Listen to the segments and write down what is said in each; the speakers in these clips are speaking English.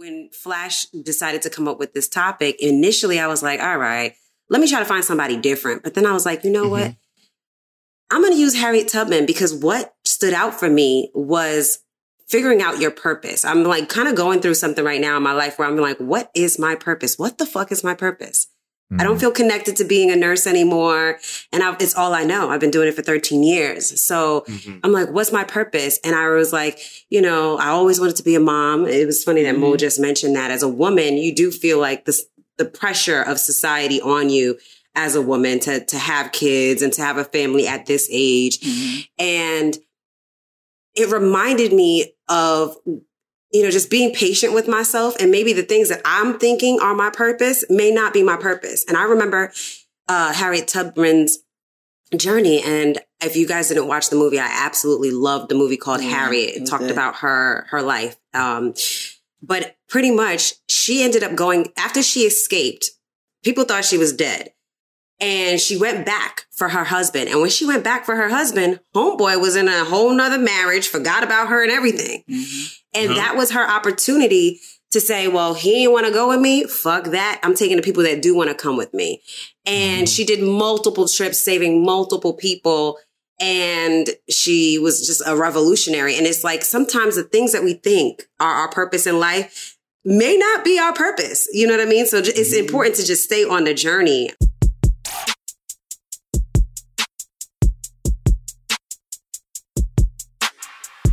when Flash decided to come up with this topic, initially I was like, all right, let me try to find somebody different. But then I was like, you know mm-hmm. what? I'm going to use Harriet Tubman because what stood out for me was figuring out your purpose. I'm like kind of going through something right now in my life where I'm like, what is my purpose? What the fuck is my purpose? Mm-hmm. I don't mm-hmm. feel connected to being a nurse anymore. And I, it's all I know. I've been doing it for 13 years. So mm-hmm. I'm like, what's my purpose? And I was like, you know, I always wanted to be a mom. It was funny that mm-hmm. Mo just mentioned that as a woman, you do feel like this, the pressure of society on you as a woman to, to have kids and to have a family at this age. Mm-hmm. And it reminded me of you know, just being patient with myself and maybe the things that I'm thinking are my purpose may not be my purpose. And I remember uh, Harriet Tubman's journey. And if you guys didn't watch the movie, I absolutely loved the movie called yeah, Harriet. It talked about her her life. Um, but pretty much, she ended up going after she escaped. People thought she was dead, and she went back for her husband. And when she went back for her husband, homeboy was in a whole nother marriage, forgot about her and everything. Mm-hmm. And that was her opportunity to say, well, he didn't want to go with me. Fuck that. I'm taking the people that do want to come with me. And mm-hmm. she did multiple trips, saving multiple people. And she was just a revolutionary. And it's like sometimes the things that we think are our purpose in life may not be our purpose. You know what I mean? So it's mm-hmm. important to just stay on the journey.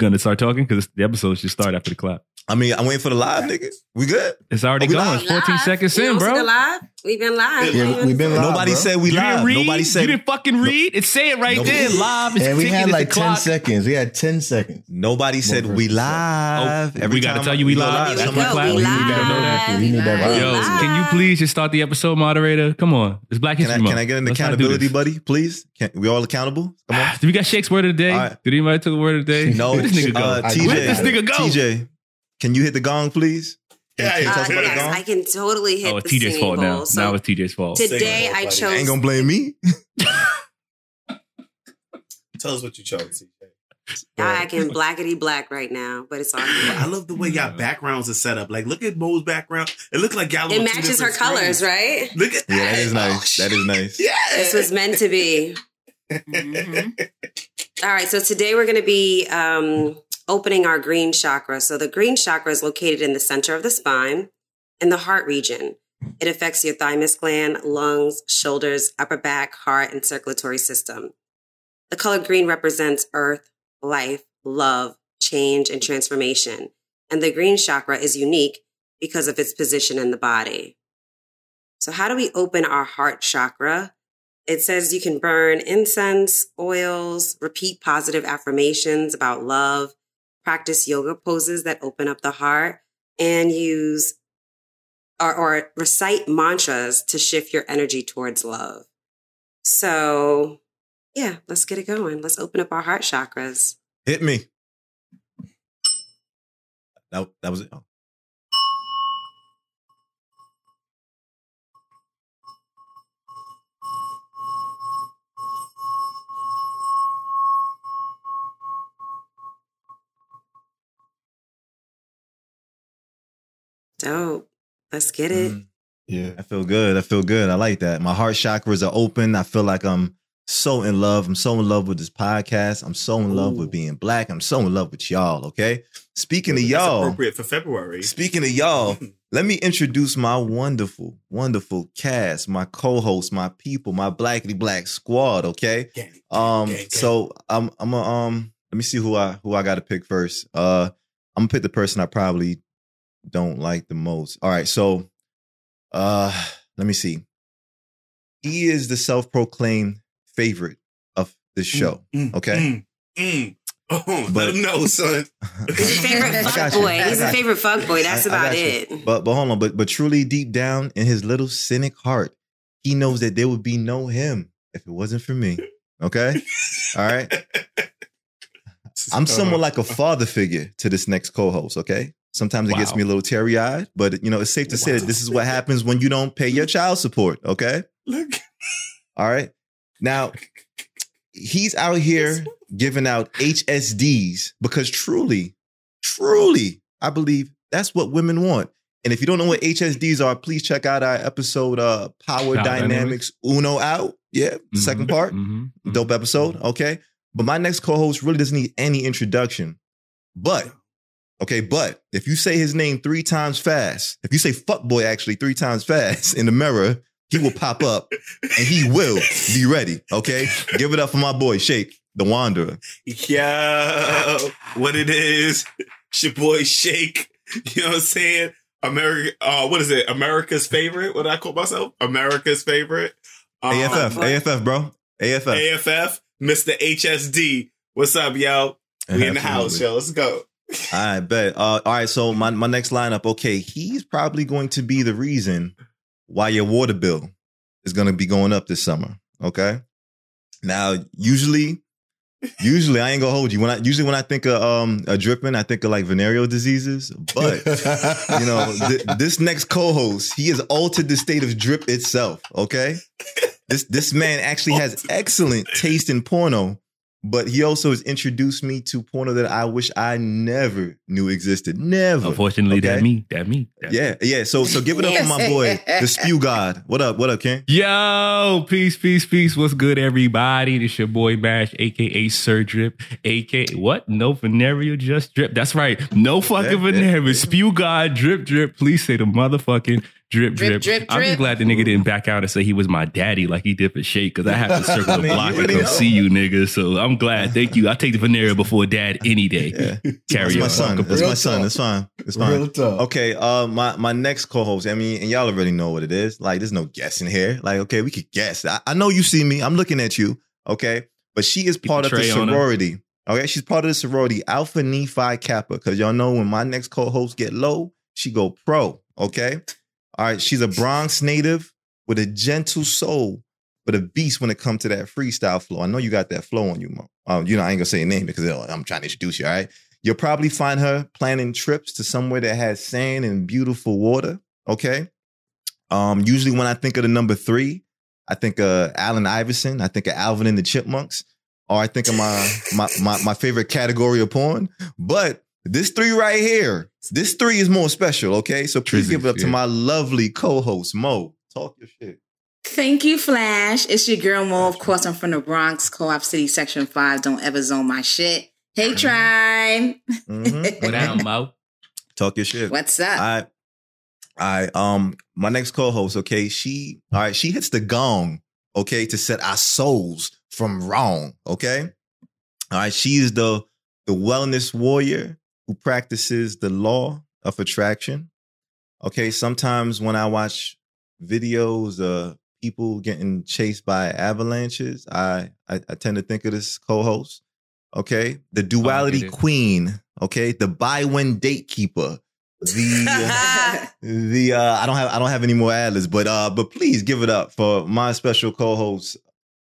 Gonna start talking because the episode should start after the clap. I mean, I'm waiting for the live, nigga. We good? It's already going. Live? It's 14 live. seconds in, bro. Live? We've been live. Yeah, we've been live. Nobody bro. said we you live. Didn't read? Nobody said you didn't fucking read. It say it right Nobody. there. Live. It's and we had like 10 seconds. We had 10 seconds. Nobody said we live. Oh, Every we gotta tell you we live. That's my clap. We live. We need that. Right. Yo, can you please just start the episode, moderator? Come on, it's Black History Month. Can I get an accountability buddy, please? Can, we all accountable? Come on. Do we got Shake's word of the day? Right. Did anybody take the word of the day? No. Where this nigga go? Uh, TJ, Where this nigga go? TJ, can you hit the gong, please? Yeah, yeah, uh, yes, I can totally hit. Oh, it's the TJ's fault bowl. now. So now it's TJ's fault. Today I chose. Ain't gonna blame me. Tell us what you chose. I can blackety black right now, but it's all good. I love the way y'all backgrounds are set up. Like, look at Mo's background. It looks like y'all. It matches her colors, right? Look at that. Yeah, that is nice. Oh, that is nice. Yeah, this was meant to be. mm-hmm. All right, so today we're going to be um, opening our green chakra. So the green chakra is located in the center of the spine in the heart region. It affects your thymus gland, lungs, shoulders, upper back, heart, and circulatory system. The color green represents earth, life, love, change, and transformation. And the green chakra is unique because of its position in the body. So how do we open our heart chakra? It says you can burn incense, oils, repeat positive affirmations about love, practice yoga poses that open up the heart, and use or, or recite mantras to shift your energy towards love. So, yeah, let's get it going. Let's open up our heart chakras. Hit me. That, that was it. Oh. Dope. Let's get it. Mm. Yeah. I feel good. I feel good. I like that. My heart chakras are open. I feel like I'm so in love. I'm so in love with this podcast. I'm so in love with being black. I'm so in love with y'all. Okay. Speaking of y'all, appropriate for February. Speaking of y'all, let me introduce my wonderful, wonderful cast, my co-hosts, my people, my blackity black squad. Okay. Gang, um. gang, gang. So I'm. I'm. A, um. Let me see who I who I got to pick first. Uh. I'm gonna pick the person I probably don't like the most. All right, so uh let me see. He is the self-proclaimed favorite of this show. Mm, okay. Mm, mm. Oh, But- no, son. He's a favorite fuck boy. He's a favorite fuck boy. That's I- I about got you. it. But but hold on, but but truly deep down in his little cynic heart, he knows that there would be no him if it wasn't for me. Okay? All right. I'm somewhat like a father figure to this next co-host, okay? Sometimes it gets me a little teary-eyed, but you know, it's safe to say that this is what happens when you don't pay your child support, okay? Look. All right. Now, he's out here giving out HSDs because truly, truly, I believe that's what women want. And if you don't know what HSDs are, please check out our episode uh Power Power Dynamics Uno Out. Yeah, the second part. mhm, mhm. Dope episode. Okay. But my next co-host really doesn't need any introduction. But okay, but if you say his name three times fast, if you say fuck boy actually three times fast in the mirror, he will pop up and he will be ready. Okay. Give it up for my boy, Shake, the Wanderer. Yo, what it is? It's your boy Shake. You know what I'm saying? America. Uh, what is it? America's favorite. What did I call myself? America's favorite. Um, AFF, AFF, bro. AFF. AFF. Mr. HSD. What's up, yo? We in the house, yo. Let's go. I bet. Uh, all right, so my, my next lineup, okay, he's probably going to be the reason why your water bill is going to be going up this summer. Okay. Now, usually, usually I ain't gonna hold you. When I usually when I think of um a dripping, I think of like venereal diseases. But you know, th- this next co-host, he has altered the state of drip itself. Okay, this this man actually has excellent taste in porno, but he also has introduced me to porno that I wish I never knew existed. Never. Unfortunately, that me, that me. that me. Yeah, yeah. So so give it up for my boy, the spew god. What up? What up, Ken? Yo, peace, peace, peace. What's good, everybody? This your boy Bash, aka Sir Drip, aka what? No venereal, just drip. That's right. No fucking Yeah, yeah, venereal. yeah. Spew God, drip, drip. Please say the motherfucking drip, drip. Drip, drip, I'm just drip. glad the nigga didn't back out and say he was my daddy like he did for Shake, because I have to circle I the mean, block and already come see you, nigga. So I'm glad. Thank you. I take the venereal before dad any day. Yeah, Carry that's my on. son. That's Real my son. talk. It's fine. It's fine. Real talk. Okay, uh, my my next co-host. I mean, and y'all already know what it is. Like, there's no guessing here. Like, okay, we could guess. I, I know you see me. I'm looking at you. Okay, but she is part of the tray on her. sorority. Okay, she's part of the sorority Alpha Nephi Kappa. Because y'all know when my next co-host get low, she go pro. Okay, all right. She's a Bronx native with a gentle soul, but a beast when it comes to that freestyle flow. I know you got that flow on you, Mo. Um, you know, I ain't gonna say your name because uh, I'm trying to introduce you. All right. You'll probably find her planning trips to somewhere that has sand and beautiful water. Okay. Um, usually when I think of the number three, I think of Allen Iverson. I think of Alvin and the Chipmunks, or I think of my my my, my favorite category of porn. But this three right here, this three is more special. Okay, so please Trizzy, give it up to my lovely co-host Mo. Talk your shit. Thank you, Flash. It's your girl Mo. Of course, I'm from the Bronx, Co-op City, Section 5. Don't ever zone my shit. Hey, tribe. Mhm. What down, Mo? Talk your shit. What's up? I, I, um, my next co-host, okay, she, all right, she hits the gong, okay, to set our souls from wrong, okay. All right, she is the the wellness warrior who practices the law of attraction. Okay, sometimes when I watch videos of people getting chased by avalanches, I I, I tend to think of this co-host. Okay, the duality it. queen. Okay, the buy when date keeper. The the uh, I don't have I don't have any more adlibs, but uh, but please give it up for my special co-host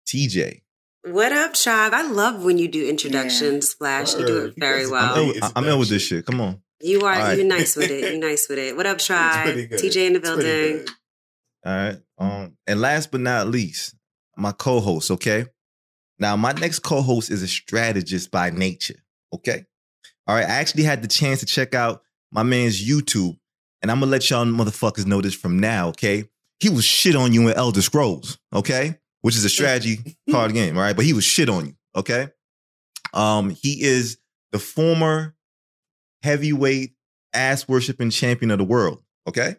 TJ. What up, tribe? I love when you do introductions, Flash. You do it very I'm, well. I'm in with this shit. Come on. You are All right. you're nice with it. You're nice with it. What up, It's tribe? pretty good. TJ in the It's pretty building. good. All right. Um, and last but not least, my co-host. Okay. Now, my next co-host is a strategist by nature. Okay. All right. I actually had the chance to check out my man's YouTube, and I'm gonna let y'all motherfuckers know this from now. Okay. He was shit on you in Elder Scrolls. Okay, which is a strategy card game. right? but he was shit on you. Okay. Um, he is the former heavyweight ass worshiping champion of the world. Okay.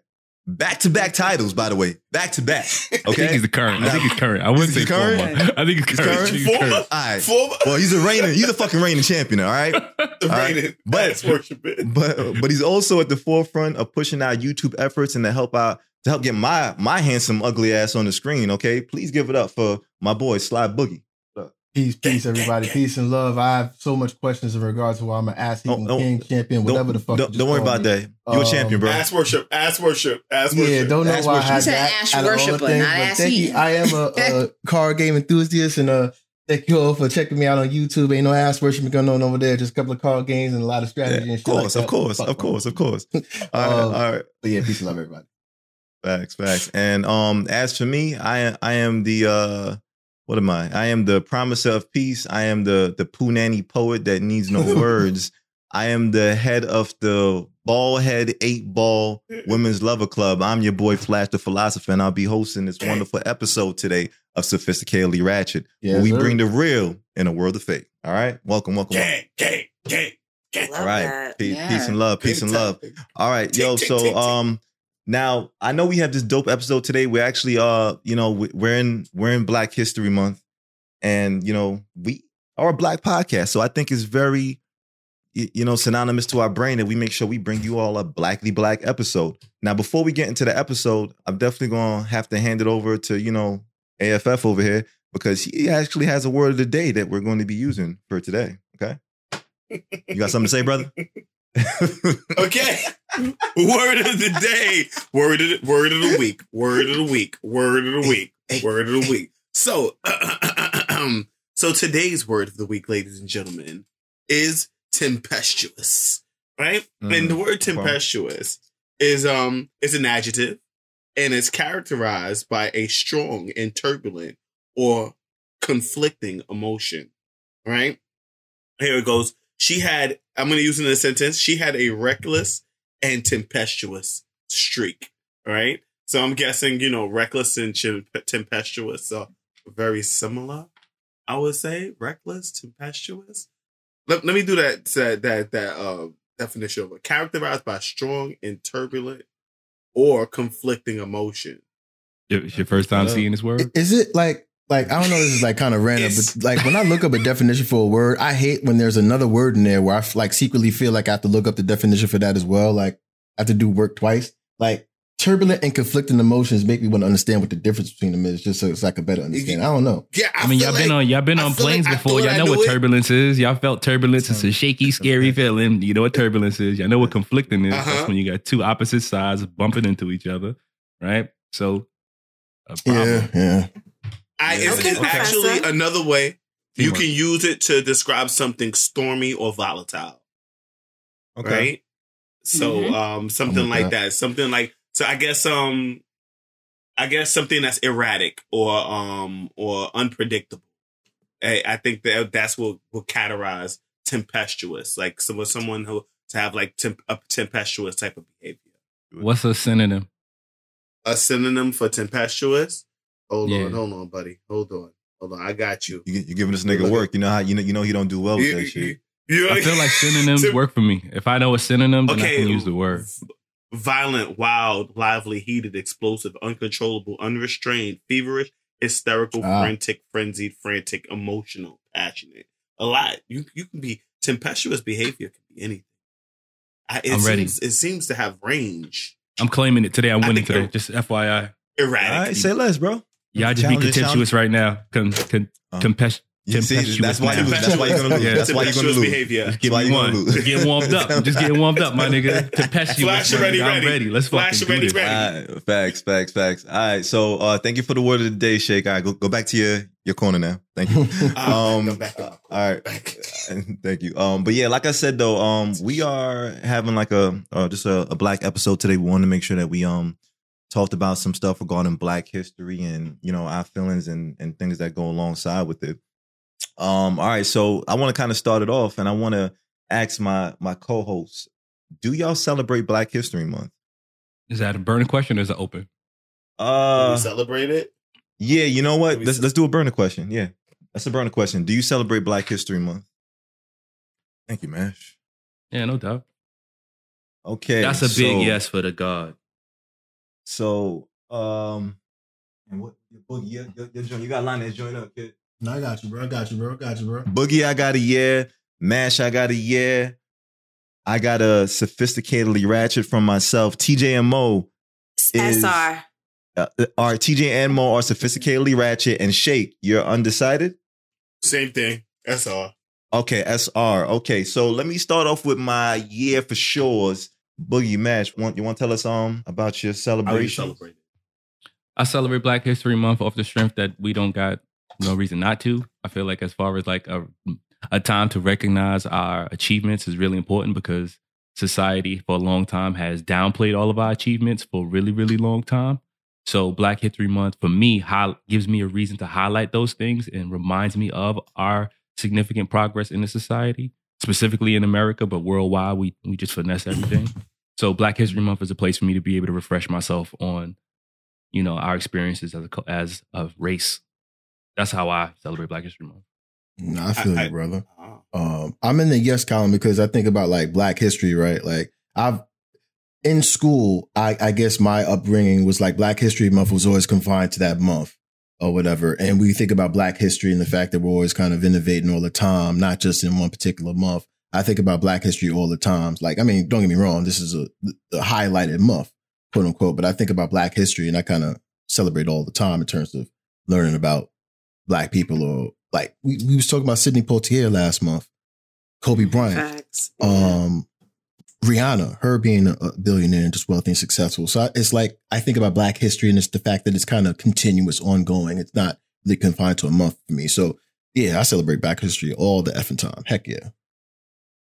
Back to back titles, by the way. Back to back. I think Okay. he's the current. I think he's current. I wouldn't say current? former. I think he's He's current. current? I think he's Former? current. All right. Former, Well, he's a reigning, he's a fucking reigning champion, all right? the right. But- ass worshiping. But but he's also at the forefront of pushing our YouTube efforts and to help out to help get my my handsome ugly ass on the screen. Okay, please give it up for my boy Sly Boogie. Peace, peace, everybody. Peace and love. I have so much questions in regards to why I'm an ass Oh, eating oh, king champion, whatever the fuck. Don't, you don't worry about me. that. You're a Um, champion, bro. Ass worship, ass worship, ass worship. Yeah, don't know Ass why I worship. had You said that. ass out of all the worshipper, things, not but ass thank you. I am a, a card game enthusiast, and uh, thank you all for checking me out on YouTube. Ain't no ass worship going on over there. Just a couple of card games and a lot of strategy Yeah, and of shit. like course, that. of course, Fuck of no. course, of course. All right, Um, all right. But yeah, peace and love, everybody. Facts, facts. And um, as for me, I I am the uh, what am I? I am the promiser of peace. I am the the Punani poet that needs no words. I am the head of the ball head eight ball women's lover club. I'm your boy Flash the philosopher, and I'll be hosting this wonderful episode today of Sophisticatedly Ratchet, Yes, where we sir. bring the real in a world of fake. All right, welcome, welcome. welcome. Gang, gang, gang, gang. All right, that. peace, Yeah. peace and love, peace and love. All right, yo. So, tick, tick. um, now I know we have this dope episode today. We're actually, uh, you know, we- we're in we're in Black History Month, and you know, we are a Black podcast, so I think it's very, you know, synonymous to our brain that we make sure we bring you all a Blackly Black episode. Now, before we get into the episode, I'm definitely gonna have to hand it over to you know AFF over here because he actually has a word of the day that we're going to be using for today. Okay, you got something to say, brother? Okay. word of the day. Word of the, word of the week. Word of the week. Word of the week. Word of the week. So, so today's word of the week, ladies and gentlemen, is tempestuous. Right? And the word tempestuous is um is an adjective and it's characterized by a strong and turbulent or conflicting emotion. Right? Here it goes. She had, I'm going to use it in a sentence. She had a reckless and tempestuous streak. Right? So I'm guessing, you know, reckless and tempestuous are very similar. I would say reckless, tempestuous. Let, let me do that that that, that uh, definition of it. Characterized by strong and turbulent or conflicting emotion. It's your first time Uh, seeing this word? Is it like like I don't know? This is like kind of random, but like when I look up a definition for a word, I hate when there's another word in there where I f- like secretly feel like I have to look up the definition for that as well. Like I have to do work twice. Like turbulent and conflicting emotions make me want to understand what the difference between them is, just so it's like a better understanding. I don't know. Yeah, I mean, feel y'all been on y'all been on planes like before. Y'all I know what it. turbulence is. Y'all felt turbulence. It's a shaky, scary feeling. You know what turbulence is. Y'all know what conflicting is. Uh-huh. That's when you got two opposite sides bumping into each other, right? So, a problem. Yeah, yeah. I, Yeah. it's, Okay, it's actually another way you can use it to describe something stormy or volatile, Okay. right? So, Mhm. um, something like that. that. Something like so. I guess um, I guess something that's erratic or um or unpredictable. I, I think that that's what will categorize tempestuous, like some someone who to have like temp, a tempestuous type of behavior. What's a synonym? A synonym for tempestuous. Hold Yeah. on, hold on, buddy. Hold on, hold on. I got you. You, you're giving this nigga work. You know how you know you know he don't do well with that shit. You- I feel like synonyms Tim- work for me. If I know a synonym, then I can use the word. Violent, wild, lively, heated, explosive, uncontrollable, unrestrained, feverish, hysterical, Ah. frantic, frenzied, frantic, emotional, passionate. A lot. You you can be tempestuous behavior can be anything. I, it I'm seems, ready. It seems to have range. I'm claiming it today. I'm winning today. Just FYI. Erratic. All right, say less, bro. Y'all just be Challenge contemptuous right now. Con, con, Uh, tempest- You see, tempestuous that's why you now. that's why you're gonna lose. Yeah. That's why you're gonna lose. behavior. Just give why me you gonna one. lose. Getting warmed up. I'm just getting warmed up, my nigga. Tempestuous. Flash my ready. I'm ready. ready. Let's Flash fucking do this. ready. All right, facts, facts, facts. All right, so uh, thank you for the word of the day, Shake. All right, go go back to your your corner now. Thank you. Ah, Um, go all right. Thank you. Um, but yeah, like I said though, um, we are having like a uh, just a, a black episode today. We want to make sure that we um talked about some stuff regarding Black history and you know our feelings and and things that go alongside with it. Um, all right, so I want to kind of start it off, and I want to ask my my co-hosts: Do y'all celebrate Black History Month? Is that a burning question or is it open? Can Uh, we celebrate it? yeah, you know what? Let me Let's see. let's do a burner question. Yeah, that's a burner question. Do you celebrate Black History Month? Thank you, Mash. Yeah, no doubt. Okay, That's a big so- yes for the God. So, um, and what Boogie? Your, your, your joint, you got to line that joint up, kid. No, I got you, bro. I got you, bro. I got you, bro. Boogie, I got a yeah. Mash, I got a yeah. I got a sophisticatedly ratchet from myself. TJ and Mo, Is- SR. uh, are TJ and Mo are sophisticatedly ratchet and Shake. You're undecided. Same thing. SR. Okay, SR. Okay, so let me start off with my year for sure's Boogie Mash. Want you want to tell us um about your How you celebration? I celebrate Black History Month off the strength that we don't got no reason not to. I feel like as far as like a a time to recognize our achievements is really important because society for a long time has downplayed all of our achievements for a really really long time. So Black History Month for me high, gives me a reason to highlight those things and reminds me of our significant progress in the society, specifically in America, but worldwide we we just finesse everything. So Black History Month is a place for me to be able to refresh myself on you know our experiences as a as a race. That's how I celebrate Black History Month. Nah, I feel I- you, brother. Oh. Um, I'm in the yes column because I think about like Black history, right? Like I've in school, I, I guess my upbringing was like Black History Month was always confined to that month or whatever. And we think about Black history and the fact that we're always kind of innovating all the time, not just in one particular month. I think about Black history all the time. Like, I mean, don't get me wrong, this is a, a highlighted month, quote unquote, but I think about Black history and I kind of celebrate all the time in terms of learning about Black people or like we, we was talking about Sidney Poitier last month, Kobe Bryant Facts. um Rihanna, her being a billionaire and just wealthy and successful. So I- it's like I think about Black history and it's the fact that it's kind of continuous, ongoing. It's not really confined to a month for me. So yeah, I celebrate Black history all the effing time. Heck yeah.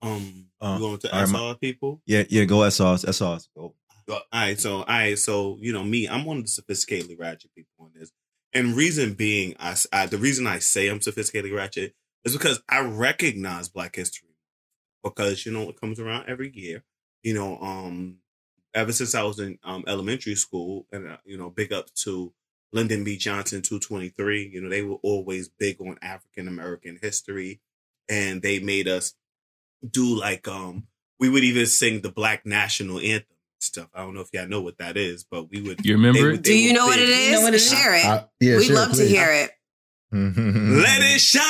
Um, Uh, going to all right, SR people? Yeah, yeah, go SRs, SRs. Go. All right, so all right, so you know me, I'm one of the sophisticatedly ratchet people on this, and reason being, I the reason I say I'm sophisticatedly ratchet is because I recognize Black History because you know it comes around every year. You know, um, ever since I was in um, elementary school, and uh, you know, big up to Lyndon B. Johnson, two twenty three. You know, they were always big on African American history, and they made us do like um we would even sing the black national anthem stuff. I don't know if y'all know what that is, but we would. You remember they it? would- Do you know what big. it is? You know what it is? Share it. I- yeah, We'd sure, love to please. hear it. Let it shine,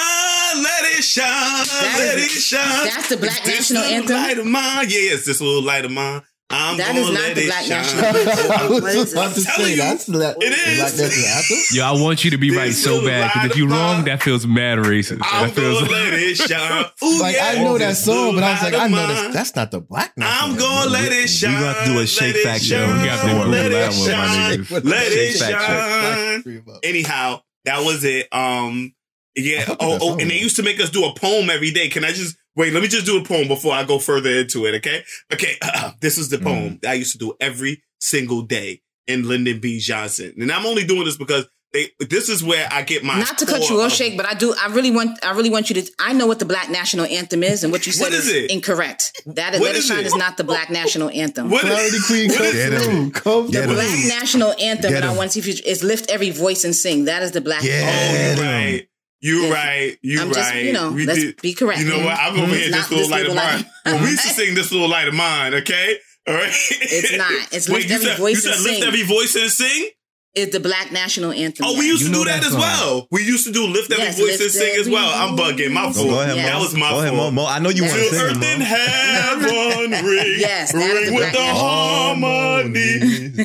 let it shine, let is- it shine. that's the Black This national anthem? Light of mine, yeah, it's this little light of mine. I'm That gonna is not let the it Black shine. national anthem. I What was is it? about to I'm telling say you, that's the it is. Black national anthem. Yeah, I want you to be This right so bad because if you're wrong, that feels mad racist. I'm That feels gonna let it shine. Ooh, Like yeah. I know that This song, but I was like, I know mine. that's that's not the Black national I'm gonna let it shine. we shine. gonna have to do a shake let it fact check. shine, We have to Don't worry let it that one, my shine. Let it Shake fact check. shine. Anyhow, that was it. Um, I yeah. Oh, oh, and they used to make us do a poem every day. Can I just wait? Let me just do a poem before I go further into it. Okay. Okay. this is the Mm. poem that I used to do every single day in Lyndon B. Johnson, and I'm only doing this because they. This is where I get my. Not to cut you core off, Shake, but I do. I really want. I really want you to. I know what the Black National Anthem is, and what you said What is is it? incorrect. That is, What Let It is Shine it? is not the Black National Anthem. What is- Clarity Queen, what come is- Get him. through. Come Get the through. Black National Anthem and I want to see if you, is lift every voice and sing. That is the Black. Yeah. Oh, Get you 'em. right. You Yes. right. You I'm right. just, you know, We let's did- be correct. You know what? I'm over Mhm. here It's this not little light of mine. Well, we used to sing this little light of mine, okay? All right. It's not. It's Wait, lift you every said, voice you and said lift sing. every voice and sing? It's the Black National Anthem. Oh, we used You to do that, that as well. We used to do lift every Yes, voice and sing as well. I'm bugging. My voice. fault. Go ahead, Yes. That was my Go ahead, Mo. Mo. I know you want to Yes. Till sing, earth and heaven ring, Yes, ring with the harmony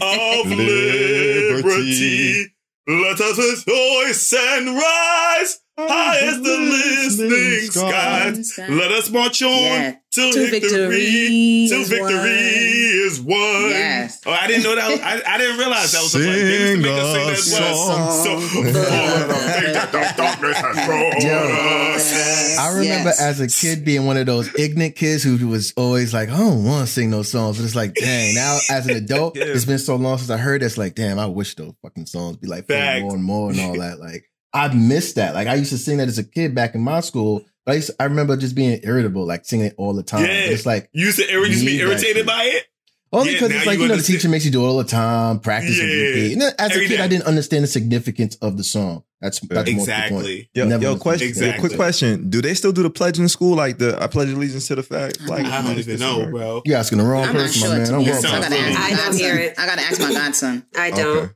of liberty. Let us rejoice and rise high as the listening skies. Let us march on Yeah. till Till victory, victory till is victory won. is won. Yes. Oh, I didn't know that. Was, I, I didn't realize that was a They used to make us sing that as well. Sing a So, song. the thing that the darkness has Yo. I remember Yes. as a kid being one of those ignorant kids who was always like, I don't want to sing those songs. But it's like, dang, now as an adult, Yeah. it's been so long since I heard it. It's like, damn, I wish those fucking songs be like playing more and more and all that. Like, I missed that. Like, I used to sing that as a kid back in my school. But I, used I remember just being irritable, like singing it all the time. Yeah. But it's like, You used to, you used to be irritated by it? only because now it's like, you you know, the teacher makes you do it all the time, practice and Yeah. repeat. And as Every a kid, day. I didn't understand the significance of the song. That's, that's more to the point. Exactly. Yo, yo question. Exactly. Quick question. Do they still do the pledge in school? Like the I pledge allegiance to the flag? Like I don't even know, bro. You asking the wrong I'm not person, sure. my man. I'm be well I gotta ask don't hear it. I gotta ask my godson. I don't.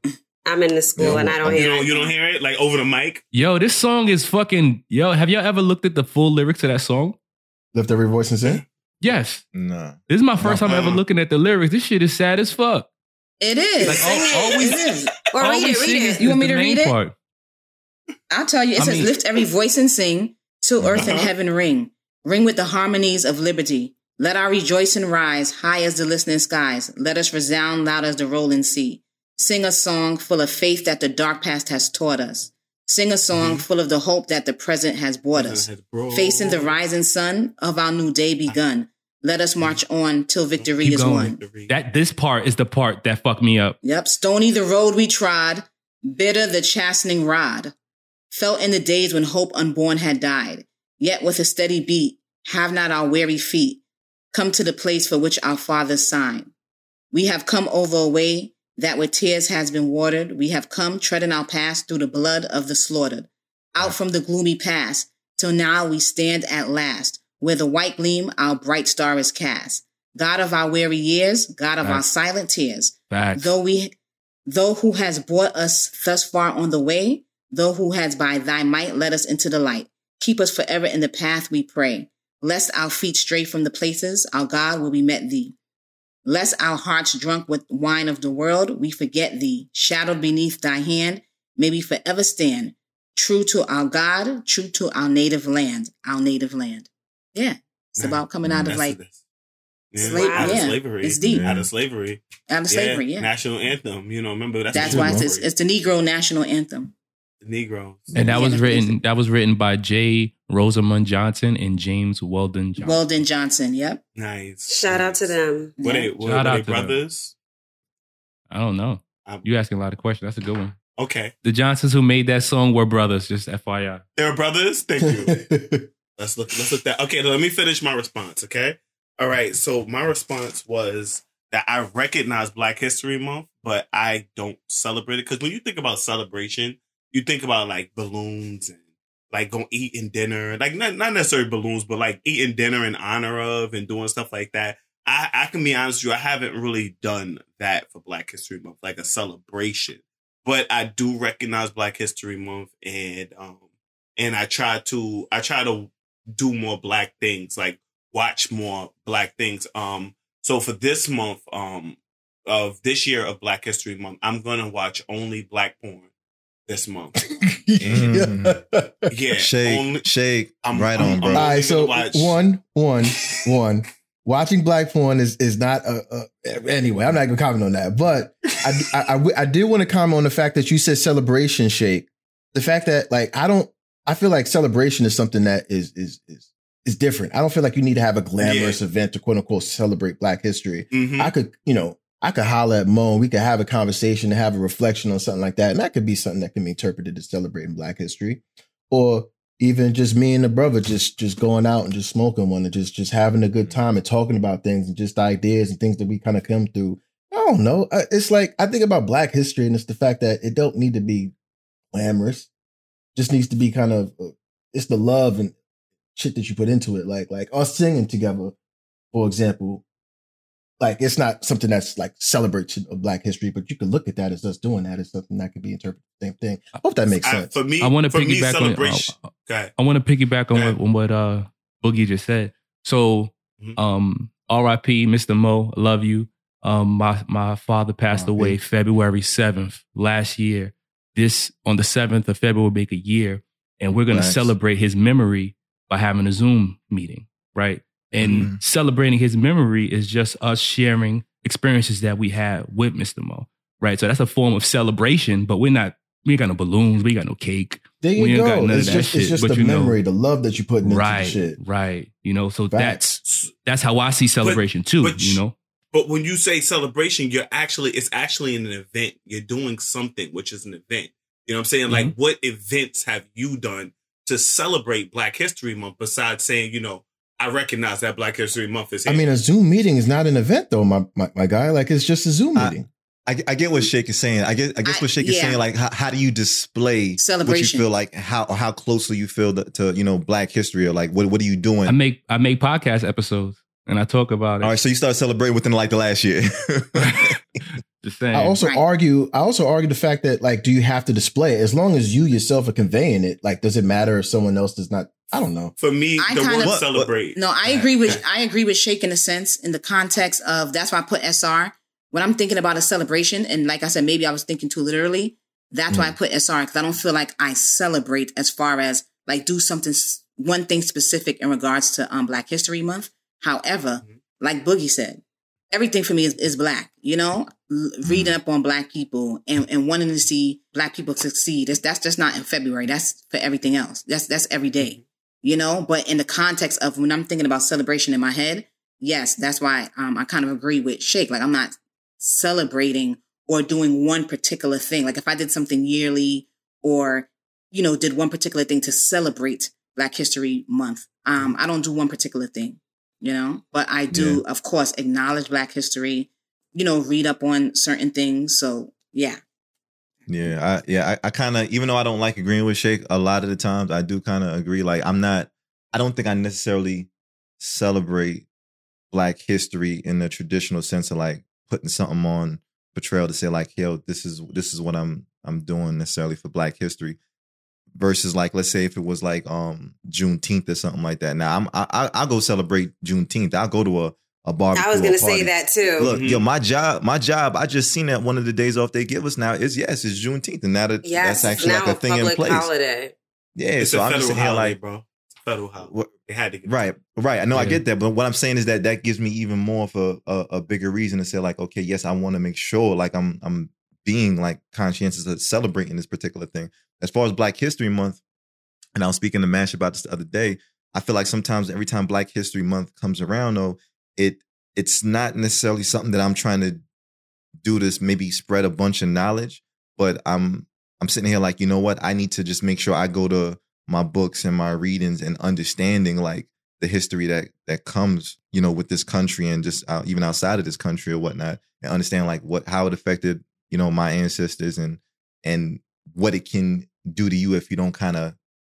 I'm in the school Yeah, and I don't You hear don't, it. you don't hear it? Like over the mic? Yo, this song is fucking. Yo, have y'all ever looked at the full lyrics to that song? Lift every voice and sing. Yes. Nah. This is my first time ever looking at the lyrics. This shit is sad as fuck. It is. Like, Sing all- all we- it is. Or All read it, read it. You want me to read it? part. I'll tell you. It I says mean- lift every voice and sing. Till earth and Uh-huh. heaven ring, ring with the harmonies of liberty. Let our rejoicing rise high as the listening skies. Let us resound loud as the rolling sea. Sing a song full of faith that the dark past has taught us. Sing a song full of the hope that the present has brought us. Facing the rising sun of our new day begun. Let us march on till victory Keep is going. won. That this part is the part that fucked me up. Yep, stony the road we trod, bitter the chastening rod. Felt in the days when hope unborn had died. Yet with a steady beat, have not our weary feet come to the place for which our fathers signed. We have come over a way that with tears has been watered. We have come treading our path through the blood of the slaughtered. Out from the gloomy past, till now we stand at last, where the white gleam our bright star is cast. God of our weary years, God of our silent tears. Facts. Though we, though who has brought us thus far on the way, though who has by thy might led us into the light, keep us forever in the path we pray. Lest our feet stray from the places our God will be met thee. Lest our hearts drunk with wine of the world, we forget thee. Shadowed beneath thy hand, may we forever stand. True to our God, true to our native land, our native land. Yeah. It's Nah, about coming out of like. Yeah, Slave- out of yeah, slavery. it's deep. Out of slavery. out of slavery. Yeah. National anthem. You know, remember that's, That's why it's, it's, it's the Negro national anthem. the Negroes. and that Yeah, was written. basic. That was written by J. Rosamond Johnson and James Weldon Johnson. Weldon Johnson. Yep. Nice. Shout out to them. Were they, Yeah. were, Shout were out they to them. brothers? I don't know. Um, You asking a lot of questions. That's a good one. Okay. The Johnsons who made that song were brothers. Just FYI. They were brothers? Thank you. Let's look. Let's look that. Okay, let me finish my response. Okay. All right. So my response was that I recognize Black History Month, but I don't celebrate it because when you think about celebration, you think about like balloons and like going eating dinner, like not not necessarily balloons, but like eating dinner in honor of and doing stuff like that. I, I can be honest with you, I haven't really done that for Black History Month, like a celebration. But I do recognize Black History Month and um and I try to I try to do more black things, like watch more black things. Um so for this month um of this year of Black History Month, I'm gonna watch only black porn this month. Mm. Yeah. Shake, only, shake. I'm- right I'm- on, bro. All right, so one, one, one. Watching black porn is is not a, a anyway. I'm not gonna comment on that, but I I, I, I did want to comment on the fact that you said celebration shake. The fact that like I don't, I feel like celebration is something that is is is is different. I don't feel like you need to have a glamorous event to quote unquote celebrate Black history. Mhm. I could, you know, I could holler at Mo and we could have a conversation and have a reflection on something like that. And that could be something that can be interpreted as celebrating Black history. Or even just me and the brother just just going out and just smoking one and just just having a good time and talking about things and just ideas and things that we kind of come through. I don't know. It's like I think about Black history and it's the fact that it don't need to be glamorous. Just needs to be kind of uh, it's the love and shit that you put into it. Like like us singing together, for example. Like it's not something that's like celebration of Black history, but you can look at that as us doing that as something that could be interpreted the same thing. I hope that makes I- sense. for me, I want to for me, piggyback on. celebration. I, I want to piggyback on Go what, on what uh Boogie just said. So, Mhm. um, R.I.P. Mr. Mo, love you. Um, my my father passed R.I.P.. away February seventh last year. This on the seventh of February will make a year, and we're gonna celebrate his memory by having a Zoom meeting, right? And Mhm. celebrating his memory is just us sharing experiences that we had with Mr. Mo, right? So that's a form of celebration, but we're not. We ain't got no balloons. We ain't got no cake. There we you ain't got go. none of It's that just it's shit, just but the you know- memory, the love that you put into right, the shit. right. You know, so Facts. that's that's how I see celebration too. but you know, But when you say celebration, you're actually it's actually an event. You're doing something, which is an event. You know what I'm saying? Mm-hmm. Like, what events have you done to celebrate Black History Month besides saying, you know, I recognize that Black History Month is Here. I mean, a Zoom meeting is not an event, though, my my, my guy. Like it's just a Zoom I- meeting. I, I get what Shake is saying. I guess I guess I- what Shake is saying. Like, how, how do you display what you feel like? How how closely you feel to, to you know Black history, or like what what are you doing? I make I make podcast episodes and I talk about it. All right, so you start celebrating within like the last year. Just saying. I also Right. argue. I also argue the fact that like, do you have to display it as long as you yourself are conveying it? Like, does it matter if someone else does not? I don't know. For me, I the kind word of- celebrate. No, I agree with I agree with Shake in a sense in the context of that's why I put SR. When I'm thinking about a celebration, and like I said, maybe I was thinking too literally. That's why I put SR because I don't feel like I celebrate as far as like do something one thing specific in regards to um, Black History Month. However, Mhm. like Boogie said, everything for me is, is black, you know, L- reading up on black people and, and wanting to see black people succeed. That's, that's just not in February. That's for everything else. That's, that's every day, you know, but in the context of when I'm thinking about celebration in my head, yes, that's why um, I kind of agree with Shake. Like I'm not celebrating or doing one particular thing. Like if I did something yearly or, you know, did one particular thing to celebrate Black History Month, um, I don't do one particular thing, you know, but I do, of course, acknowledge Black history, you know, read up on certain things. So yeah. Yeah, I yeah, I, I kind of even though I don't like agreeing with Shake a lot of the times, I do kind of agree. Like I'm not, I don't think I necessarily celebrate Black history in the traditional sense of like putting something on portrayal to say like, yo, this is this is what I'm I'm doing necessarily for Black history. Versus like, let's say if it was like um Juneteenth or something like that. Now I'm I I- I'll go celebrate Juneteenth. I'll go to a a barbecue. I was going to say that too. Look, Mhm. yo, my job, my job. I just seen that one of the days off they give us now is yes, it's Juneteenth, and now that yes, that's actually like a thing in public place. holiday. Yeah, It's so a I'm just sitting here holiday, like, bro. It's a federal holiday. what, They had to get right, right. I know I get that, but what I'm saying is that that gives me even more of a, a, a bigger reason to say like, okay, yes, I want to make sure like I'm I'm being like conscientious of celebrating this particular thing. As far as Black History Month, and I was speaking to Mash about this the other day. I feel like sometimes every time Black History Month comes around, though, it it's not necessarily something that I'm trying to do this maybe spread a bunch of knowledge, but I'm I'm sitting here like, you know what? I need to just make sure I go to my books and my readings and understanding like the history that that comes, you know, with this country and just out, even outside of this country or whatnot, and understand like what how it affected, you know, my ancestors and and what it can do to you if you don't kind of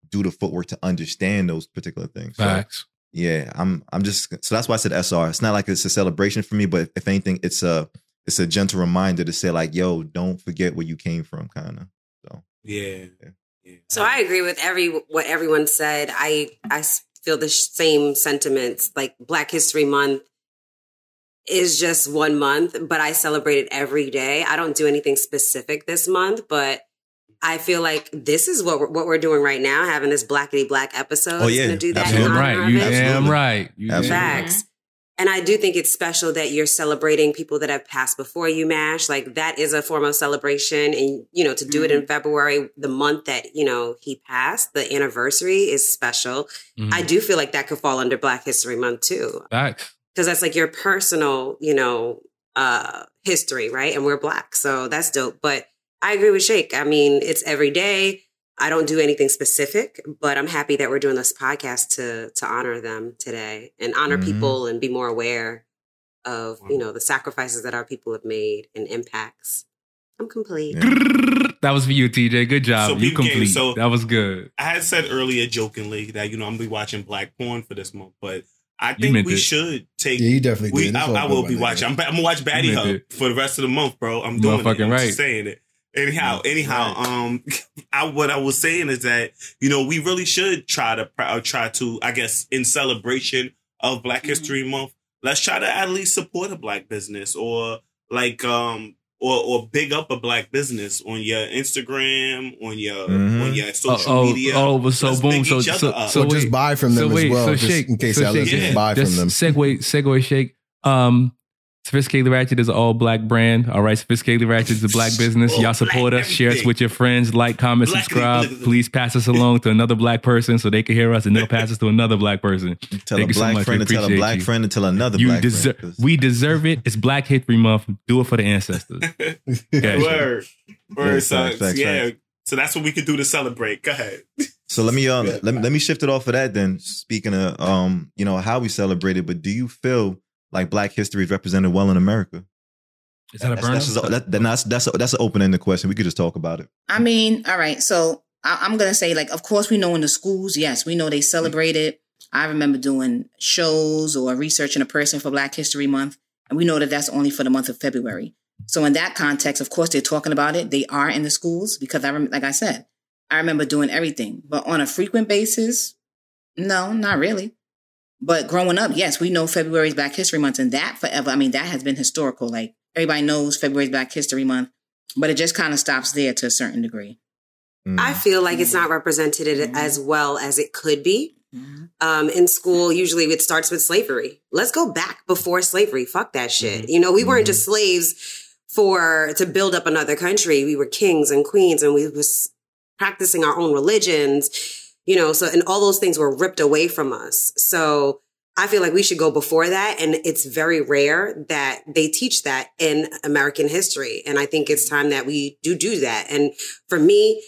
do the footwork to understand those particular things. So, Facts. Yeah, I'm I'm just so that's why I said SR. It's not like it's a celebration for me, but if anything, it's a it's a gentle reminder to say like, yo, don't forget where you came from, kind of. So Yeah. Yeah. yeah. So I agree with every what everyone said. I I feel the same sentiments. Like Black History Month is just one month, but I celebrate it every day. I don't do anything specific this month, but I feel like this is what we're, what we're doing right now, having this blackety black episode. Oh, yeah. gonna do that. Absolutely. in Damn right. You it. damn right. You damn Absolutely. right. Facts. And I do think it's special that you're celebrating people that have passed before you, MASH. Like that is a form of celebration. And, you know, to do it in February, the month that, you know, he passed, the anniversary is special. Mhm. I do feel like that could fall under Black History Month too. Facts. Cause that's like your personal, you know, uh, history, right? And we're Black. So that's dope. But I agree with Shake. I mean, it's every day. I don't do anything specific, but I'm happy that we're doing this podcast to to honor them today and honor Mhm. people and be more aware of you know the sacrifices that our people have made and impacts. I'm complete. Yeah. That was for you, TJ. Good job. So you peep game, complete. so- that was good. I had said earlier jokingly that you know I'm gonna be watching black porn for this month, but I You think we it. should take. Yeah, you definitely we, did. I, I will be watching. I'm, I'm gonna watch Batty Hub it. for the rest of the month, bro. I'm doing it. I'm right. just saying it. Anyhow, anyhow, Right. um, I what I was saying is that you know we really should try to uh, try to I guess in celebration of Black Mhm. History Month, let's try to at least support a black business or like um or or big up a black business on your Instagram, on your Mhm. on your Oh, social oh, media. oh, but so Let's boom. big So, so, so just buy from them so wait, as well, so just shake, in case so y'all shake, listen, yeah. just buy just from them. Segue, segue, shake. Um, Sophisticated Ratchet is an all black brand. All right, Sophisticated Ratchet is a black business. Y'all support black us, share us with your friends, like, comment, Black- subscribe. black- Please pass us along to another black person so they can hear us, and they'll pass us to another black person. Tell Thank a you so black much. friend We to tell a black you. friend to tell another You black deserve. friend. 'cause- We deserve it. It's Black History Month. Do it for the ancestors. Gotcha. Word, word, Facts, son. facts, facts, yeah. facts. So that's what we could do to celebrate. Go ahead. So let me um let let me shift it off of that then. Speaking of um, you know, how we celebrate it, but do you feel like black history is represented well in America? Is that a That's burn? that's, just, that, that's that's a, that's an open ended question. We could just talk about it. I mean, all right. So I, I'm gonna say, like, of course, we know in the schools, yes, we know they mm-hmm. celebrate it. I remember doing shows or researching a person for Black History Month, and we know that that's only for the month of February. So in that context, of course, they're talking about it. They are in the schools because I, rem- like I said, I remember doing everything, but on a frequent basis, no, not really. But growing up, yes, we know February is Black History Month, and that forever. I mean, that has been historical. Like everybody knows February is Black History Month, but it just kind of stops there to a certain degree. Mm. I feel like it's not mm-hmm. represented as mm-hmm. well as it could be. Mm-hmm. Um, in school, usually it starts with slavery. Let's go back before slavery. Fuck that shit. You know, we weren't just slaves for to build up another country. We were kings and queens, and we was practicing our own religions. You know, so and all those things were ripped away from us. So I feel like we should go before that. And it's very rare that they teach that in American history. And I think it's time that we do do that. And for me,